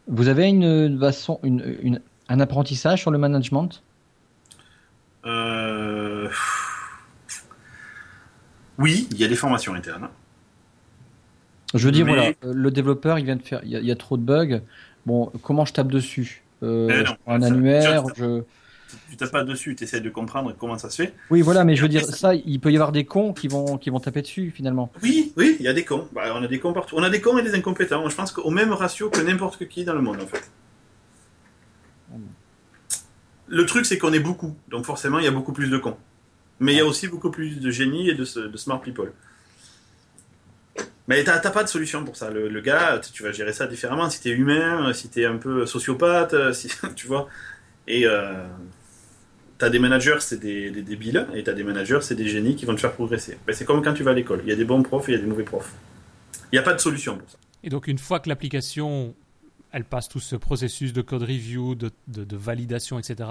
Vous avez une façon, une, un apprentissage sur le management? Euh, Oui, il y a des formations internes. Je veux dire, voilà, le développeur, il vient de faire, il y, a, trop de bugs. Bon, comment je tape dessus? Euh, Un annuaire, je tu tapes pas dessus, tu essaies de comprendre comment ça se fait. Oui, voilà, mais je veux dire, ça, il peut y avoir des cons qui vont, qui vont taper dessus finalement. Oui, oui, il y a des cons. Bah, on a des cons partout. On a des cons et des incompétents. Je pense qu'au même ratio que n'importe qui dans le monde, en fait. Le truc, c'est qu'on est beaucoup. Donc forcément, il y a beaucoup plus de cons. Mais il y a aussi beaucoup plus de génie et de, smart people. Mais t'as pas de solution pour ça. Le, gars, tu vas gérer ça différemment. Si t'es humain, si t'es un peu sociopathe, si, tu vois. Et tu as des managers, c'est des, des, débiles, et tu as des managers, c'est des génies qui vont te faire progresser. Ben, c'est comme quand tu vas à l'école. Il y a des bons profs et il y a des mauvais profs. Il n'y a pas de solution pour ça. Et donc, une fois que l'application, elle passe tout ce processus de code review, de, de, validation, etc.,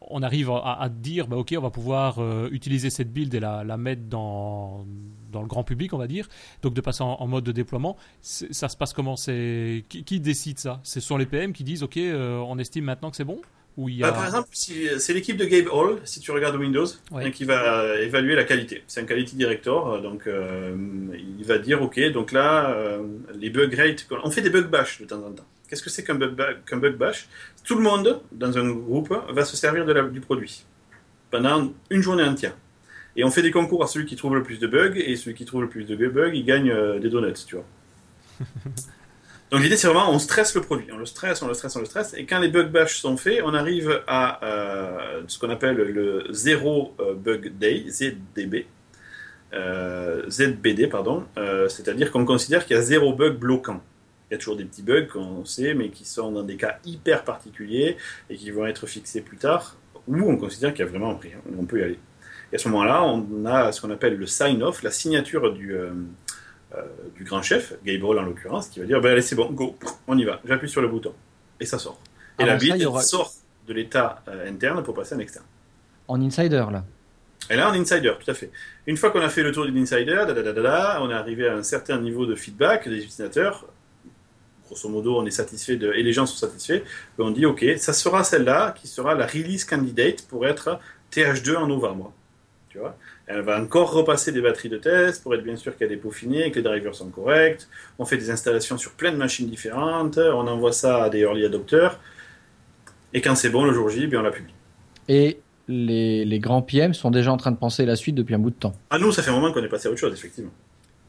on arrive à, dire, bah, OK, on va pouvoir euh, utiliser cette build et la, la mettre dans, dans, le grand public, on va dire. Donc, de passer en, mode de déploiement. Ça se passe comment? C'est qui, qui, décide ça? Ce sont les PM qui disent, OK, euh, on estime maintenant que c'est bon? Bah, par exemple, c'est l'équipe de Gabe Hall, si tu regardes Windows, hein, qui va évaluer la qualité. C'est un quality director, euh, donc euh, il va dire ok, donc là, euh, les bug rates, on fait des bug bash de temps en temps. Qu'est-ce que c'est qu'un bug, bug, bash? Tout le monde dans un groupe va se servir de la, du produit pendant une journée entière. Et on fait des concours à celui qui trouve le plus de bugs, et celui qui trouve le plus de bugs, il gagne des donuts, tu vois. Donc l'idée c'est vraiment on stresse le produit, on le stresse, on le stresse, on le stresse, et quand les bug bash sont faits, on arrive à euh, ce qu'on appelle le zéro euh, bug day, ZDB, euh, ZBD pardon, c'est-à-dire qu'on considère qu'il y a zéro bug bloquant. Il y a toujours des petits bugs qu'on sait, mais qui sont dans des cas hyper particuliers et qui vont être fixés plus tard, où on considère qu'il y a vraiment un prix, on peut y aller. Et à ce moment-là, on a ce qu'on appelle le sign-off, la signature du, euh, du grand chef, Gabriel en l'occurrence, qui va dire ben, allez, c'est bon, go, on y va, j'appuie sur le bouton. Et ça sort. Et ah, la build sort de l'état euh, interne pour passer en externe. En insider, là et là, en insider, tout à fait. Une fois qu'on a fait le tour de l'insider, on est arrivé à un certain niveau de feedback des utilisateurs. Grosso modo, on est satisfait de, et les gens sont satisfaits. Ben, on dit, OK, ça sera celle-là qui sera la release candidate pour être TH2 en novembre. Tu vois? Elle va encore repasser des batteries de test pour être bien sûr qu'elle est peaufinée, que les drivers sont corrects. On fait des installations sur plein de machines différentes. On envoie ça à des early adopters. Et quand c'est bon, le jour J, bien on la publie. Et les, les, grands PM sont déjà en train de penser la suite depuis un bout de temps. Ah nous, ça fait un moment qu'on est passé à autre chose, effectivement.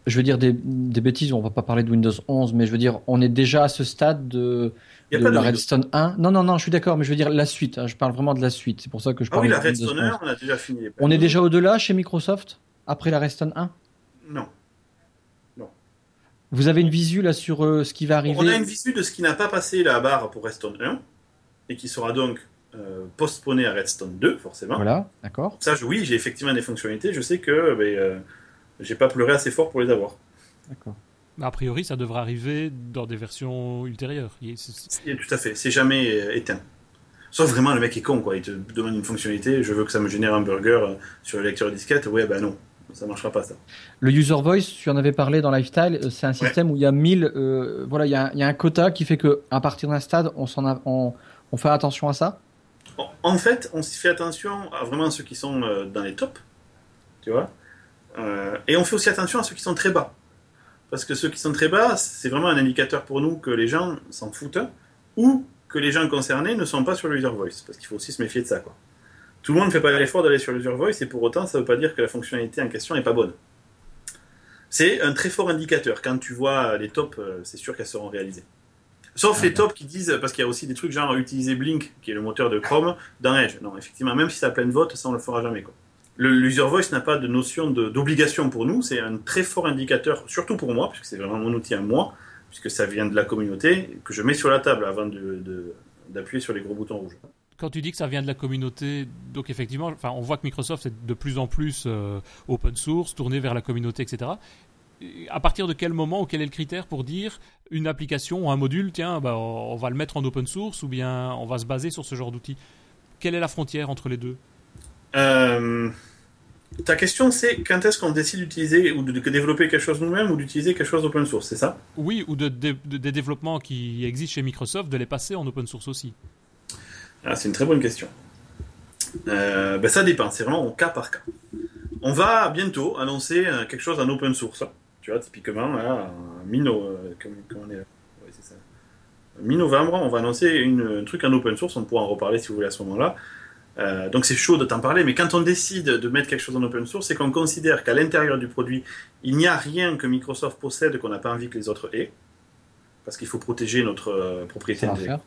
Je veux dire des, des bêtises, on va pas parler de Windows 11, mais je veux dire, on est déjà à ce stade de de la Redstone 1. Non, non, non, je suis d'accord, mais je veux dire la suite. Hein, je parle vraiment de la suite. C'est pour ça que je parle. Ah oui, la Redstone 1, on a déjà fini. On est déjà au-delà chez Microsoft après la Redstone 1 Non. Non. Vous avez une visu là sur euh, ce qui va arriver On a une visu de ce qui n'a pas passé la barre pour Redstone 1 et qui sera donc euh, postponé à Redstone 2, forcément. Voilà, d'accord. Ça, oui, j'ai effectivement des fonctionnalités. Je sais que ben, euh, j'ai pas pleuré assez fort pour les avoir. D'accord. A priori, ça devrait arriver dans des versions ultérieures. Tout à fait, c'est jamais euh, éteint. Sauf vraiment le mec est con, quoi. Il te demande une fonctionnalité, je veux que ça me génère un burger euh, sur le lecteur disquette. Ouais, ben non, ça marchera pas ça. Le user voice, tu en avais parlé dans Lifestyle, euh, c'est un système où il y a 1000, voilà, il y a, un quota qui fait que à partir d'un stade, on, on, on, fait attention à ça? En fait, on fait attention à vraiment ceux qui sont dans les tops, tu vois, et on fait aussi attention à ceux qui sont très bas. Parce que ceux qui sont très bas, c'est vraiment un indicateur pour nous que les gens s'en foutent ou que les gens concernés ne sont pas sur le user voice. Parce qu'il faut aussi se méfier de ça. Quoi. Tout le monde ne fait pas l'effort d'aller sur le user voice et pour autant, ça ne veut pas dire que la fonctionnalité en question n'est pas bonne. C'est un très fort indicateur. Quand tu vois les tops, euh, c'est sûr qu'elles seront réalisées. Sauf les tops qui disent, parce qu'il y a aussi des trucs genre utiliser Blink, qui est le moteur de Chrome, dans Edge. Non, effectivement, même si ça a plein de votes, ça on le fera jamais. Quoi l'user voice n'a pas de notion d'obligation pour nous, c'est un très fort indicateur, surtout pour moi, puisque c'est vraiment mon outil à moi, puisque ça vient de la communauté, que je mets sur la table avant d'appuyer sur les gros boutons rouges. Quand tu dis que ça vient de la communauté, donc effectivement, enfin, on voit que Microsoft est de plus en plus euh, open source, tourné vers la communauté, etc. à partir de quel moment ou quel est le critère pour dire une application ou un module, tiens, bah, on va le mettre en open source ou bien on va se baser sur ce genre d'outil Quelle est la frontière entre les deux? Euh, ta question, c'est quand est-ce qu'on décide d'utiliser ou de, développer quelque chose nous-mêmes ou d'utiliser quelque chose open source, c'est ça? Oui, ou de, des développements qui existent chez Microsoft, de les passer en open source aussi. Ah, c'est une très bonne question. Euh, ben, ça dépend, c'est vraiment au cas par cas. On va bientôt annoncer euh, quelque chose en open source. Tu vois, typiquement, mi-novembre, on va annoncer une, un truc en open source. On pourra en reparler si vous voulez à ce moment-là. Euh, donc c'est chaud de t'en parler, mais quand on décide de mettre quelque chose en open source, c'est qu'on considère qu'à l'intérieur du produit, il n'y a rien que Microsoft possède qu'on n'a pas envie que les autres aient, parce qu'il faut protéger notre euh, propriété intellectuelle.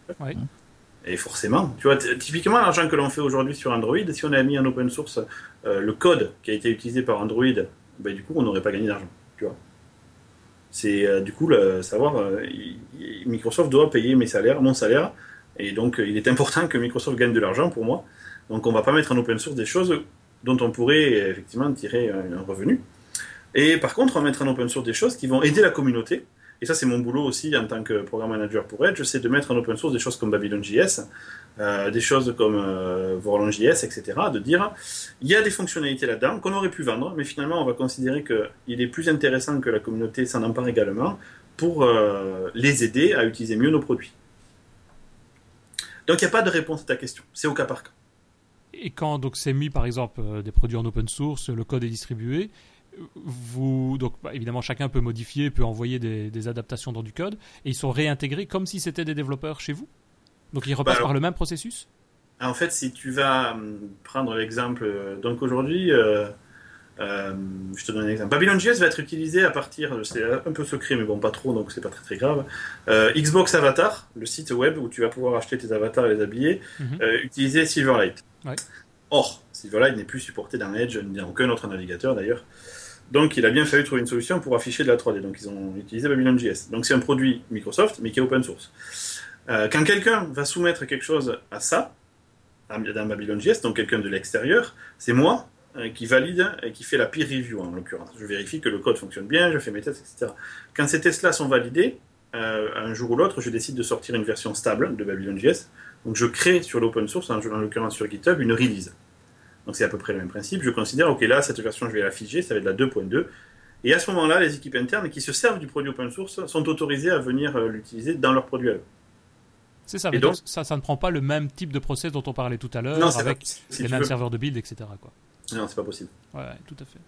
Et forcément, tu vois, typiquement l'argent que l'on fait aujourd'hui sur Android, si on avait mis en open source euh, le code qui a été utilisé par Android, ben, du coup on n'aurait pas gagné d'argent, tu vois. C'est du coup le, savoir, Microsoft doit payer mes salaires, mon salaire, Et donc, il est important que Microsoft gagne de l'argent pour moi. Donc, on va pas mettre en open source des choses dont on pourrait effectivement tirer un revenu. Et par contre, on va mettre en open source des choses qui vont aider la communauté. Et ça, c'est mon boulot aussi en tant que programme manager pour Edge, c'est de mettre en open source des choses comme Babylon.js, euh, des choses comme euh, Vorlon.js, etc. De dire, il y a des fonctionnalités là-dedans qu'on aurait pu vendre, mais finalement, on va considérer qu'il est plus intéressant que la communauté s'en empare également pour euh, les aider à utiliser mieux nos produits. Donc, il n'y a pas de réponse à ta question. C'est au cas par cas. Et quand donc c'est mis par exemple des produits en open source, le code est distribué, vous donc bah, évidemment chacun peut modifier, peut envoyer des, adaptations dans du code et ils sont réintégrés comme si c'était des développeurs chez vous. Donc ils repassent bah, par le même processus? En fait, si tu vas hum, prendre l'exemple, euh, donc aujourd'hui, euh, euh, je te donne un exemple. Babylon.js va être utilisé à partir, c'est un peu secret, mais bon, pas trop, donc c'est pas très très grave. Xbox Avatar, le site web où tu vas pouvoir acheter tes avatars et les habiller, utiliser Silverlight. Or, Silverlight n'est plus supporté dans Edge, ni dans aucun autre navigateur d'ailleurs. Donc il a bien fallu trouver une solution pour afficher de la 3D. Donc ils ont utilisé Babylon.js. Donc c'est un produit Microsoft, mais qui est open source. Euh, quand quelqu'un va soumettre quelque chose à ça, dans Babylon.js, donc quelqu'un de l'extérieur, c'est moi euh, qui valide et qui fait la peer review en l'occurrence. Je vérifie que le code fonctionne bien, je fais mes tests, etc. Quand ces tests-là sont validés, euh, un jour ou l'autre, je décide de sortir une version stable de Babylon.js. Donc je crée sur l'open source, en l'occurrence sur GitHub, une release. Donc c'est à peu près le même principe. Je considère, ok, là, cette version, je vais l'afficher, ça va être la 2.2. Et à ce moment-là, les équipes internes qui se servent du produit open source sont autorisées à venir euh, l'utiliser dans leur produit à eux. C'est ça, mais donc, ça, ça ne prend pas le même type de process dont on parlait tout à l'heure, avec les mêmes serveurs de build, etc. Quoi. Non, c'est pas possible. Ouais, tout à fait.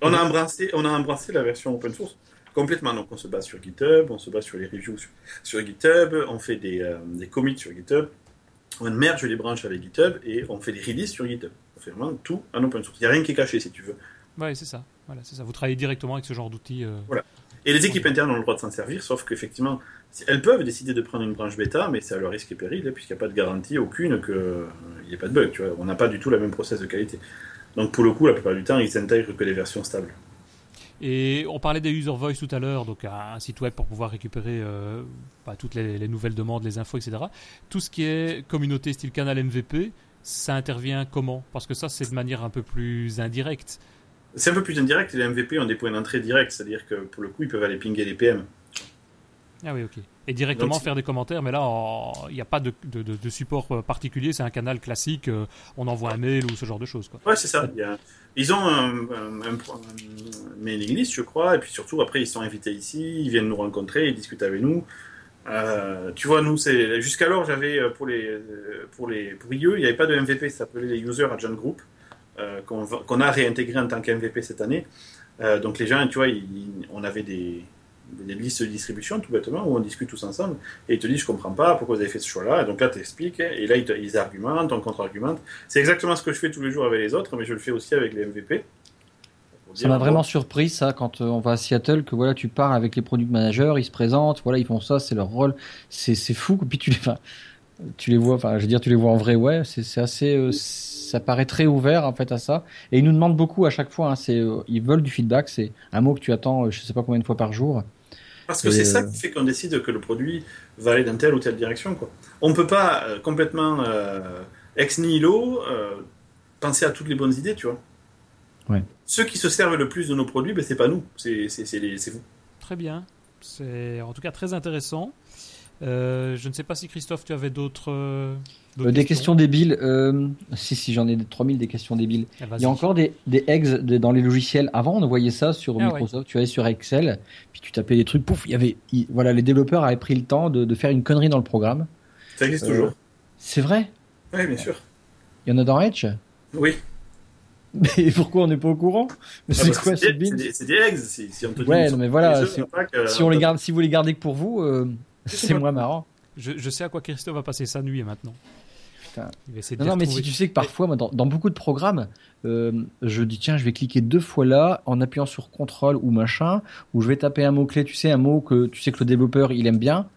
On, a embrassé, on a embrassé la version open source complètement. Donc on se base sur GitHub, on se base sur les reviews sur, GitHub, on fait des, euh, des commits sur GitHub, on merge les branches avec GitHub et on fait des releases sur GitHub. On fait vraiment tout en open source. Il n'y a rien qui est caché si tu veux. Oui, c'est ça. Voilà, c'est ça. Vous travaillez directement avec ce genre d'outils. Euh, voilà. Et les équipes internes ont le droit de s'en servir, sauf qu'effectivement, elles peuvent décider de prendre une branche bêta, mais c'est à leur risque et péril, puisqu'il n'y a pas de garantie aucune qu'il n'y ait pas de bug. Tu vois. On n'a pas du tout la même process de qualité. Donc pour le coup, la plupart du temps, ils s'intègrent que les versions stables. Et on parlait des user voice tout à l'heure, donc un site web pour pouvoir récupérer euh, bah, toutes les, nouvelles demandes, les infos, etc. Tout ce qui est communauté style canal MVP, ça intervient comment? Parce que ça, c'est de manière un peu plus indirecte. C'est un peu plus indirect, les MVP ont des points d'entrée directs, c'est-à-dire que pour le coup, ils peuvent aller pinguer les PM. Ah oui, ok. Et directement faire des commentaires, mais là, il n'y a pas de, support euh, particulier, c'est un canal classique, euh, on envoie un mail ou ce genre de choses. Quoi. Ouais, c'est ça. Ils ont un, mailing list, je crois, et puis surtout, après, ils sont invités ici, ils viennent nous rencontrer, ils discutent avec nous. Euh, tu vois, nous, c'est jusqu'alors, j'avais pour les pour les IE, il n'y avait pas de MVP, ça s'appelait les User Agent Group, qu'on a réintégré en tant qu'MVP cette année. donc les gens, tu vois, on avait des des listes de distribution, tout bêtement, où on discute tous ensemble, et ils te disent Je comprends pas pourquoi vous avez fait ce choix-là? Et donc là, tu expliques, et là, ils, argumentent, on contre-argumente. C'est exactement ce que je fais tous les jours avec les autres, mais je le fais aussi avec les MVP. Ça m'a vraiment surpris ça quand euh, on va à Seattle que voilà tu parles avec les product managers, ils se présentent, voilà ils font ça, c'est leur rôle, c'est fou. Puis tu les, enfin, tu les vois, enfin je veux dire tu les vois en vrai, ouais, c'est assez, euh, ça paraît très ouvert en fait à ça. Et ils nous demandent beaucoup à chaque fois, hein, c'est, euh, ils veulent du feedback, c'est un mot que tu attends, je sais pas combien de fois par jour. Parce que c'est ça euh, qui fait qu'on décide que le produit va aller dans telle ou telle direction. Quoi. On ne peut pas euh, complètement euh, ex nihilo penser à toutes les bonnes idées, tu vois. Ouais. Ceux qui se servent le plus de nos produits, ben, c'est pas nous, c'est vous. Très bien. C'est en tout cas très intéressant. je ne sais pas si Christophe, tu avais d'autres euh, des questions débiles. Euh, si, si, j'en ai 3000 des questions débiles. Ah, il y a encore des, des eggs dans les logiciels. Avant, on voyait ça sur ah Microsoft. Tu allais sur Excel, puis tu tapais des trucs. Pouf, il y avait. voilà, les développeurs avaient pris le temps de, de faire une connerie dans le programme. Ça existe toujours. Euh, c'est vrai? Oui, bien sûr. Il y en a dans Edge? Oui. Mais pourquoi on n'est pas au courant? Ah C'est bah, quoi C'est des, des eggs. Si, si on te ouais, mais voilà. Si, si, on les garde, si vous les gardez que pour vous, c'est moins marrant. Je, je, sais à quoi Christophe va passer sa nuit maintenant non, mais si tu sais que parfois, dans, beaucoup de programmes, euh, je dis tiens, je vais cliquer deux fois là en appuyant sur contrôle ou machin, ou je vais taper un mot clé, tu sais, un mot que tu sais que le développeur il aime bien.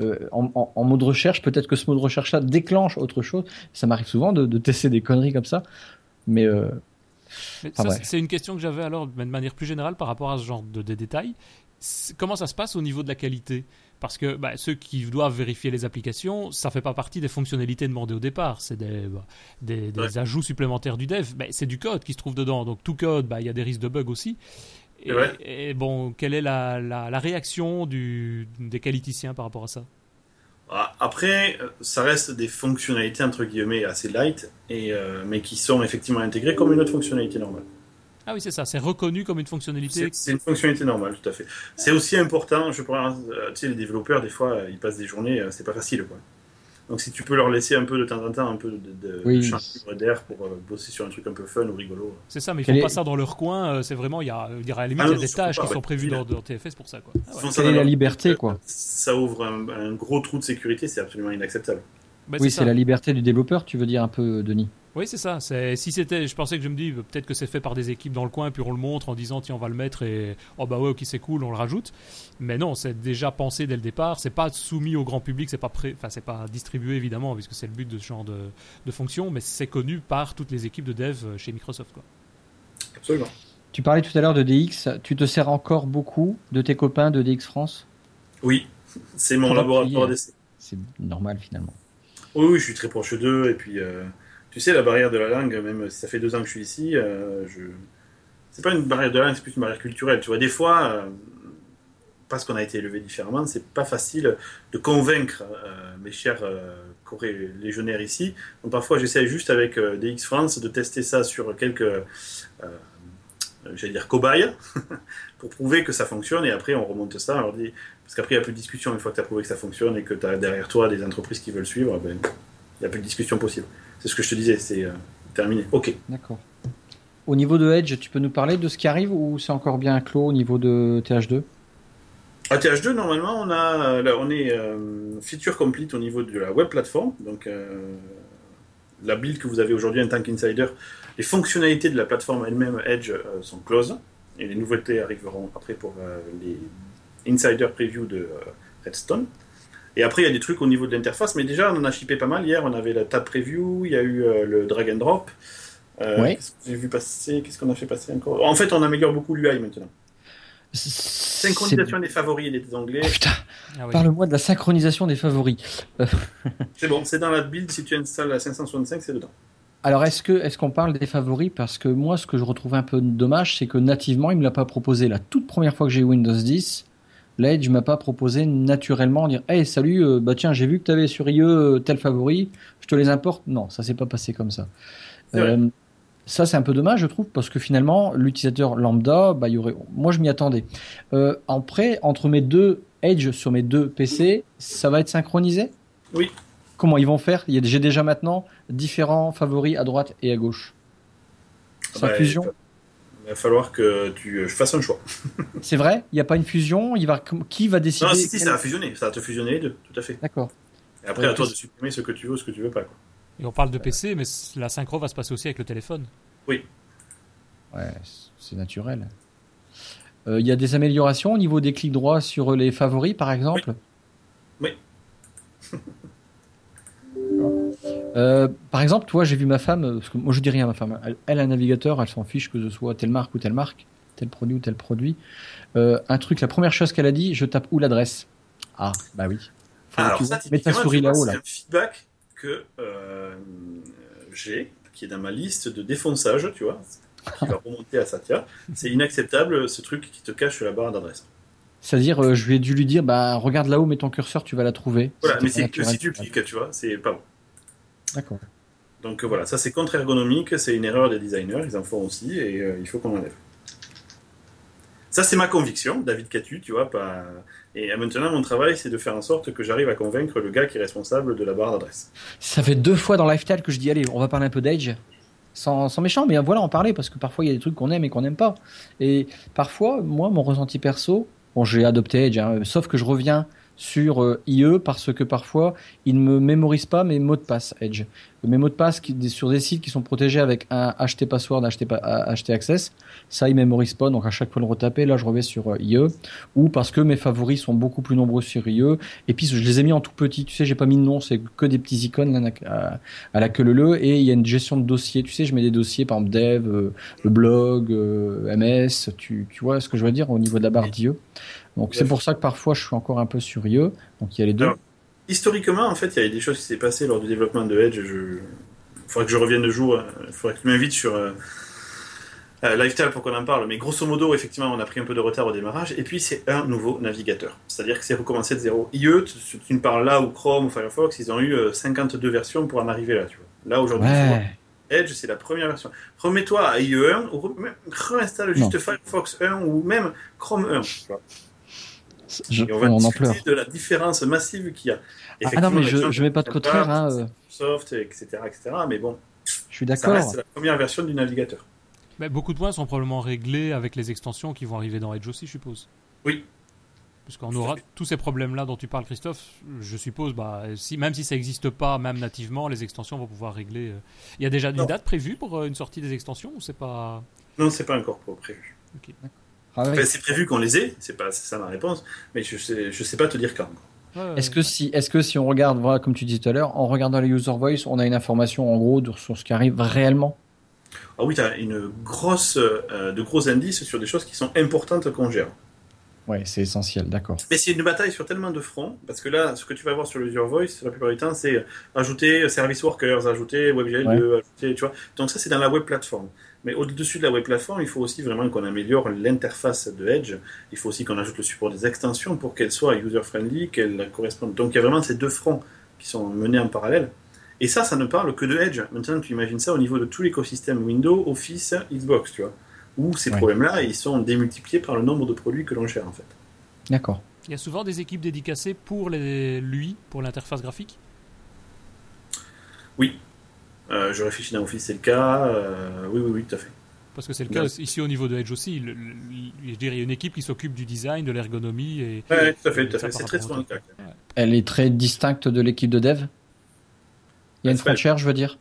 Euh, en, mode recherche, peut-être que ce mot de recherche là déclenche autre chose. Ça m'arrive souvent de, tester des conneries comme ça, mais. Euh, c'est une question que j'avais alors de manière plus générale par rapport à ce genre de, détails. Comment ça se passe au niveau de la qualité? Parce que bah, ceux qui doivent vérifier les applications, ça fait pas partie des fonctionnalités demandées au départ. C'est des, bah, des, ajouts supplémentaires du dev. Bah, c'est du code qui se trouve dedans. Donc tout code, bah, il y a des risques de bugs aussi. Et, bon, quelle est la, la, réaction du, des qualiticiens par rapport à ça? Ah, après, ça reste des fonctionnalités entre guillemets assez light, et, euh, mais qui sont effectivement intégrées comme une autre fonctionnalité normale. Ah oui, c'est ça, c'est reconnu comme une fonctionnalité. C'est une fonctionnalité normale, tout à fait. C'est aussi important, je pense, euh, tu sais, les développeurs, des fois, ils passent des journées, euh, c'est pas facile, quoi. Donc si tu peux leur laisser un peu de temps en temps un peu de, de, d'air pour euh, bosser sur un truc un peu fun ou rigolo. C'est ça, mais ils font pas ça dans leur coin. c'est vraiment, il y a, à la limite, ah des tâches qui sont prévues dans, dans, TFS pour ça. Quoi. Ah c'est la liberté, quoi? Ça ouvre un gros trou de sécurité, c'est absolument inacceptable. Bah, oui, c'est la liberté du développeur, tu veux dire un peu, Denis? Oui, c'est ça. si c'était, je pensais que je me dis peut-être que c'est fait par des équipes dans le coin, puis on le montre en disant tiens on va le mettre et oh bah ouais ok c'est cool, on le rajoute. Mais non, c'est déjà pensé dès le départ. C'est pas soumis au grand public, c'est pas enfin c'est pas distribué évidemment puisque c'est le but de ce genre de, de fonction, mais c'est connu par toutes les équipes de dev chez Microsoft quoi. Absolument. Tu parlais tout à l'heure de DX. Tu te sers encore beaucoup de tes copains de DX France? Oui, c'est mon laboratoire d'essai. C'est normal finalement. Oui, je suis très proche d'eux. Et puis, euh, tu sais, la barrière de la langue, même si ça fait deux ans que je suis ici, euh, je... c'est pas une barrière de langue, c'est plus une barrière culturelle. Tu vois, des fois, euh, parce qu'on a été élevé différemment, c'est pas facile de convaincre mes chers Corée légionnaires ici. Donc, parfois, j'essaie juste avec DX France de tester ça sur quelques, j'allais dire, cobayes, pour prouver que ça fonctionne. Et après, on remonte ça. On leur dit, parce qu'après, il n'y a plus de discussion une fois que tu as prouvé que ça fonctionne et que tu as derrière toi des entreprises qui veulent suivre, ben, il n'y a plus de discussion possible. C'est ce que je te disais, c'est euh, terminé. Ok. D'accord. Au niveau de Edge, tu peux nous parler de ce qui arrive ou c'est encore bien clos au niveau de TH2 à TH2, normalement, on, a, on est euh, feature complete au niveau de la web plateforme. Donc, euh, la build que vous avez aujourd'hui en tant qu'insider, les fonctionnalités de la plateforme elle-même, Edge, sont closes. Et les nouveautés arriveront après pour les insider preview de euh, Redstone. Et après, il y a des trucs au niveau de l'interface, mais déjà, on en a shippé pas mal. Hier, on avait la tab preview, il y a eu euh, le drag and drop. Euh, Qu'est-ce que j'ai vu passer? Qu'est-ce qu'on a fait passer encore? En fait, on améliore beaucoup l'UI maintenant. Synchronisation des favoris et des onglets. Oh, putain, ah parle-moi de la synchronisation des favoris. c'est bon, c'est dans la build. Si tu installes la 565, c'est dedans. Alors est-ce que est-ce qu'on parle des favoris? Parce que moi ce que je retrouve un peu dommage c'est que nativement il me l'a pas proposé la toute première fois que j'ai Windows 10 L'Edge m'a pas proposé naturellement dire Hey salut euh, bah tiens j'ai vu que tu avais sur IE euh, tel favori je te les importe. Non ça s'est pas passé comme ça. Euh, ça c'est un peu dommage je trouve parce que finalement l'utilisateur lambda bah y aurait moi je m'y attendais. Après entre mes deux Edge sur mes deux PC ça va être synchronisé? Oui. Comment ils vont faire? J'ai déjà maintenant différents favoris à droite et à gauche. Sa bah, fusion? Il va falloir que tu euh, fasses un choix. c'est vrai? Il n'y a pas une fusion? Il va, Qui va décider Non, si, si, ça va fusionner. Ça va te fusionner les deux, tout à fait. D'accord. Et après, à toi de supprimer ce que tu veux ou ce que tu veux pas. Quoi. Et on parle de PC, mais la synchro va se passer aussi avec le téléphone. Oui. Ouais, c'est naturel. Euh, il y a des améliorations au niveau des clics droits sur les favoris, par exemple? Oui. Euh, par exemple, toi, j'ai vu ma femme, parce que moi je dis rien à ma femme, elle, a un navigateur, elle s'en fiche que ce soit telle marque ou telle marque, tel produit ou tel produit. Euh, un truc, la première chose qu'elle a dit, je tape où l'adresse Ah, bah oui. Alors ça, ta souris là-haut. C'est un feedback que euh, j'ai, qui est dans ma liste de défonçage, tu vois, qui va remonter à Satya. C'est inacceptable ce truc qui te cache la barre d'adresse. C'est-à-dire, je lui ai dû lui dire, bah regarde là-haut, mets ton curseur, tu vas la trouver. Voilà, mais c'est que si tu cliques, tu vois, c'est pas bon. D'accord. Donc euh, voilà, ça c'est contre-ergonomique, c'est une erreur des designers, ils en font aussi, et euh, il faut qu'on enlève. Ça c'est ma conviction, David Catu, tu vois, pas... Et euh, maintenant, mon travail, c'est de faire en sorte que j'arrive à convaincre le gars qui est responsable de la barre d'adresse. Ça fait deux fois dans Lifestyle que je dis, allez, on va parler un peu d'Edge. Sans, sans, méchant, mais voilà, en parler, parce que parfois il y a des trucs qu'on aime et qu'on n'aime pas. Et parfois, moi, mon ressenti perso, bon, j'ai adopté Edge, hein, sauf que je reviens sur euh, IE parce que parfois il ne me mémorise pas mes mots de passe Edge. Mes mots de passe qui, sur des sites qui sont protégés avec un HT password, HT, HT access, ça il mémorise pas. Donc à chaque fois le retaper, là je reviens sur euh, IE ou parce que mes favoris sont beaucoup plus nombreux sur IE. Et puis je les ai mis en tout petit. Tu sais, j'ai pas mis de nom, c'est que des petits icônes à, la queue le Et il y a une gestion de dossiers. Tu sais, je mets des dossiers par exemple dev, euh, le blog, MS. Tu, tu vois ce que je veux dire au niveau de la barre d'IE. Donc c'est pour ça que parfois je suis encore un peu sur IE. Donc il y a les deux. historiquement, en fait, il y a des choses qui s'est passées lors du développement de Edge. Je... Il faudrait que je revienne de jour. Il faudrait que tu m'invites sur euh, euh, Lifestyle pour qu'on en parle. Mais grosso modo, effectivement, on a pris un peu de retard au démarrage. Et puis, c'est un nouveau navigateur. C'est-à-dire que c'est recommencé de zéro. IE, tu, tu me parles là, ou Chrome, ou Firefox, ils ont eu 52 versions pour en arriver là. Tu vois. Là, aujourd'hui, Edge, c'est la première version. Remets-toi à IE1 ou réinstalle juste Firefox 1 ou même Chrome 1. Je, et on va discuter de la différence massive qu'il y a. Ah non, mais je ne mets pas de contraire. Hein. Soft, etc., etc. Mais bon, je suis d'accord. C'est la première version du navigateur. Mais beaucoup de points sont probablement réglés avec les extensions qui vont arriver dans Edge aussi, je suppose. Oui, Puisqu'on aura tous ces problèmes-là dont tu parles, Christophe, je suppose, bah, si, même si ça n'existe pas, même nativement, les extensions vont pouvoir régler. Euh. Il y a déjà une date prévue pour euh, une sortie des extensions ou c'est pas. Non, c'est pas encore prévu. Ah c'est prévu qu'on les ait, c'est pas ça ma réponse, mais je sais, je sais pas te dire quand. est-ce que si, est-ce que si on regarde, voilà, comme tu disais tout à l'heure, en regardant les user voice, on a une information en gros sur ce qui arrive réellement? Ah oui, tu as une grosse, euh, de gros indices sur des choses qui sont importantes qu'on gère. Ouais, c'est essentiel, d'accord. Mais c'est une bataille sur tellement de fronts, parce que là, ce que tu vas voir sur le User Voice, la plupart du temps, c'est ajouter Service Workers, ajouter WebGL2, ajouter, tu vois. Donc ça, c'est dans la web plateforme. Mais au-dessus de la web plateforme, il faut aussi vraiment qu'on améliore l'interface de Edge. Il faut aussi qu'on ajoute le support des extensions pour qu'elle soit user-friendly, qu'elle corresponde. Donc il y a vraiment ces deux fronts qui sont menés en parallèle. Et ça, ça ne parle que de Edge. Maintenant, tu imagines ça au niveau de tout l'écosystème Windows, Office, Xbox, tu vois où ces problèmes-là, ils sont démultipliés par le nombre de produits que l'on gère en fait. D'accord. Il y a souvent des équipes dédicacées pour les, lui, pour l'interface graphique? Oui. Euh, je réfléchis dans Office, c'est le cas. Euh, oui, oui, oui, tout à fait. Parce que c'est le cas ici au niveau de Edge aussi. je dirais, il y a une équipe qui s'occupe du design, de l'ergonomie. Et, oui, tout à fait, tout à fait. C'est très souvent le cas. Elle est très distincte de l'équipe de dev? Il y a une frontière, je veux dire?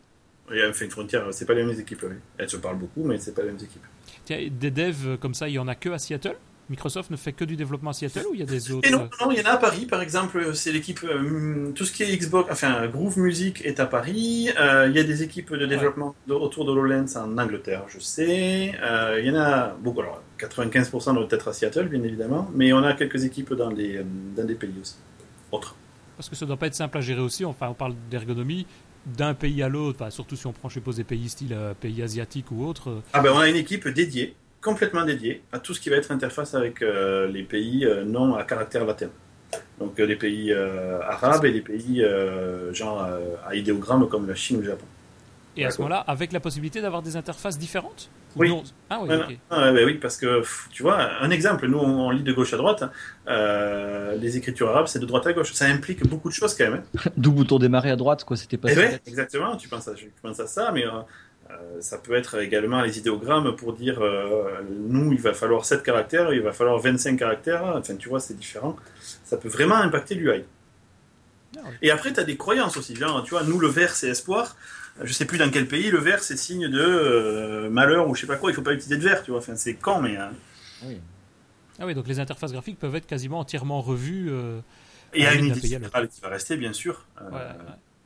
Il y a une frontière, c'est pas les mêmes équipes. Oui. Elles se parlent beaucoup, mais c'est pas les mêmes équipes des devs comme ça, il y en a que à Seattle? Microsoft ne fait que du développement à Seattle ou il y a des autres non, non, il y en a à Paris par exemple. C'est l'équipe, euh, tout ce qui est Xbox, enfin Groove Music est à Paris. Euh, il y a des équipes de développement autour de HoloLens en Angleterre, je sais. Euh, il y en a beaucoup. Alors 95% doit être à Seattle, bien évidemment, mais on a quelques équipes dans des, dans des pays aussi, autres. Parce que ça doit pas être simple à gérer aussi. Enfin, on parle d'ergonomie d'un pays à l'autre, surtout si on prend, je suppose, des pays style pays asiatiques ou autres. Ah ben on a une équipe dédiée, complètement dédiée à tout ce qui va être interface avec euh, les pays euh, non à caractère latin. Donc des pays arabes et des pays genre à idéogramme comme la Chine ou le Japon. Et à ce moment-là, avec la possibilité d'avoir des interfaces différentes oui. Ah oui, ah, bah oui, parce que tu vois, un exemple, nous on, lit de gauche à droite, euh, les écritures arabes c'est de droite à gauche. Ça implique beaucoup de choses quand même. Hein. D'où bouton démarrer à droite, quoi, c'était pas eh ouais, Exactement, tu penses, à, tu penses à ça, mais euh, euh, ça peut être également les idéogrammes pour dire nous il va falloir 7 caractères, il va falloir 25 caractères, enfin tu vois, c'est différent. Ça peut vraiment impacter l'UI. Et après, tu as des croyances aussi. Genre, tu vois, nous, le vert, c'est espoir je sais plus dans quel pays, le vert c'est signe de euh, malheur ou je sais pas quoi, il faut pas utiliser de vert, tu vois. Enfin, c'est quand, mais. Hein. Oui. Ah oui, donc les interfaces graphiques peuvent être quasiment entièrement revues. Euh, il y a une idée qui va rester, bien sûr. Euh,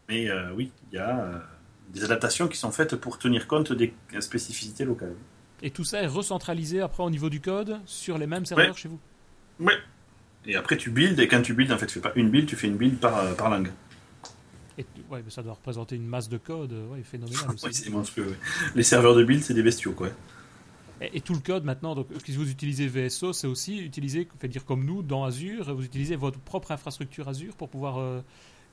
mais oui, il y a des adaptations qui sont faites pour tenir compte des spécificités locales. Et tout ça est recentralisé après au niveau du code sur les mêmes serveurs chez vous? Oui. Et après tu builds, et quand tu builds, en fait, tu fais pas une build, tu fais une build par, par langue. Et, ouais, mais ça doit représenter une masse de code ouais, phénoménale. oui, c'est monstrueux. Les serveurs de build, c'est des bestiaux, quoi. Et, tout le code maintenant, donc, si vous utilisez VSO, c'est aussi utiliser, fait dire comme nous, dans Azure, vous utilisez votre propre infrastructure Azure pour pouvoir euh,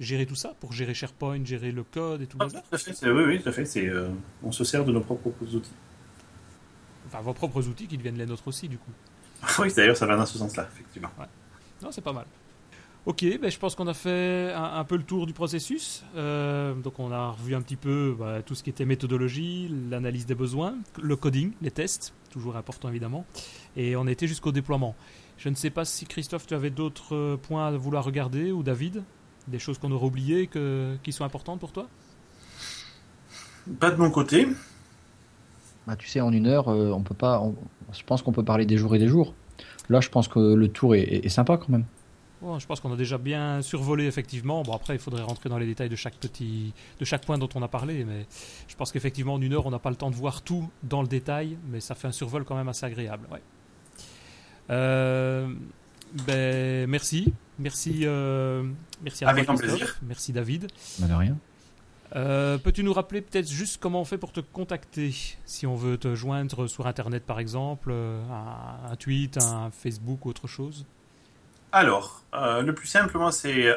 gérer tout ça, pour gérer SharePoint, gérer le code et tout ah, ça. oui, oui, tout à fait. C'est, euh, on se sert de nos propres outils. Enfin, vos propres outils qui deviennent les nôtres aussi, du coup. oui, d'ailleurs, ça va dans ce sens-là, effectivement. Non, c'est pas mal. Ok, ben je pense qu'on a fait un, peu le tour du processus. Euh, donc on a revu un petit peu bah, tout ce qui était méthodologie, l'analyse des besoins, le coding, les tests, toujours important évidemment. Et on était jusqu'au déploiement. Je ne sais pas si Christophe, tu avais d'autres euh, points à vouloir regarder, ou David, des choses qu'on aurait oubliées que, qui sont importantes pour toi? Pas de mon côté. Bah, tu sais, en une heure, euh, on peut pas. je pense qu'on peut parler des jours et des jours. Là, je pense que le tour est sympa quand même je pense qu'on a déjà bien survolé effectivement. Bon après il faudrait rentrer dans les détails de chaque petit, de chaque point dont on a parlé, mais je pense qu'effectivement en une heure on n'a pas le temps de voir tout dans le détail, mais ça fait un survol quand même assez agréable. Ouais. Euh, Ben, merci. Merci, euh, merci à Avec un plaisir. Merci David. Ben, de rien. Euh, peux-tu nous rappeler peut-être juste comment on fait pour te contacter Si on veut te joindre sur Internet par exemple, euh, un, tweet, un Facebook ou autre chose? Alors, le plus simplement c'est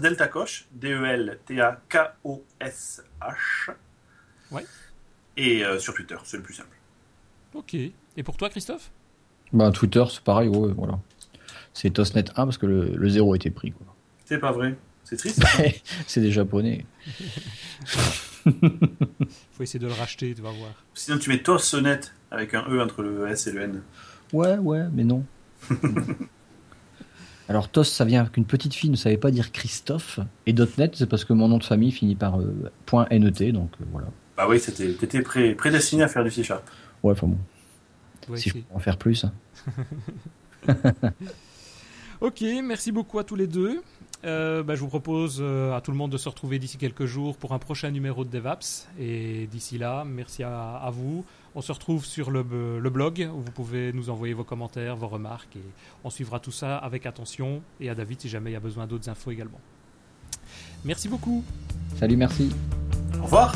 deltacoche, D-E-L-T-A-K-O-S-H. Ouais. Et sur Twitter, c'est le plus simple. Ok. Et pour toi, Christophe? Bah, Twitter, c'est pareil, ouais, voilà. C'est Tosnet 1 parce que le, le 0 a été pris. C'est pas vrai. C'est triste. c'est des japonais. Faut essayer de le racheter, tu vas voir. Sinon, tu mets Tosnet avec un E entre le S et le N. Ouais, ouais, mais non. Alors Tos, ça vient qu'une petite fille ne savait pas dire Christophe. Et .net, c'est parce que mon nom de famille finit par euh, .net, donc euh, voilà. Bah oui, t'étais prédestiné à faire du C-Sharp. Ouais, enfin bon si je peux en faire plus. Ok, merci beaucoup à tous les deux. Euh, bah, je vous propose euh, à tout le monde de se retrouver d'ici quelques jours pour un prochain numéro de DevApps. Et d'ici là, merci à, vous. On se retrouve sur le, le, blog où vous pouvez nous envoyer vos commentaires, vos remarques. Et on suivra tout ça avec attention. Et à David si jamais il y a besoin d'autres infos également. Merci beaucoup. Salut, merci. Au revoir.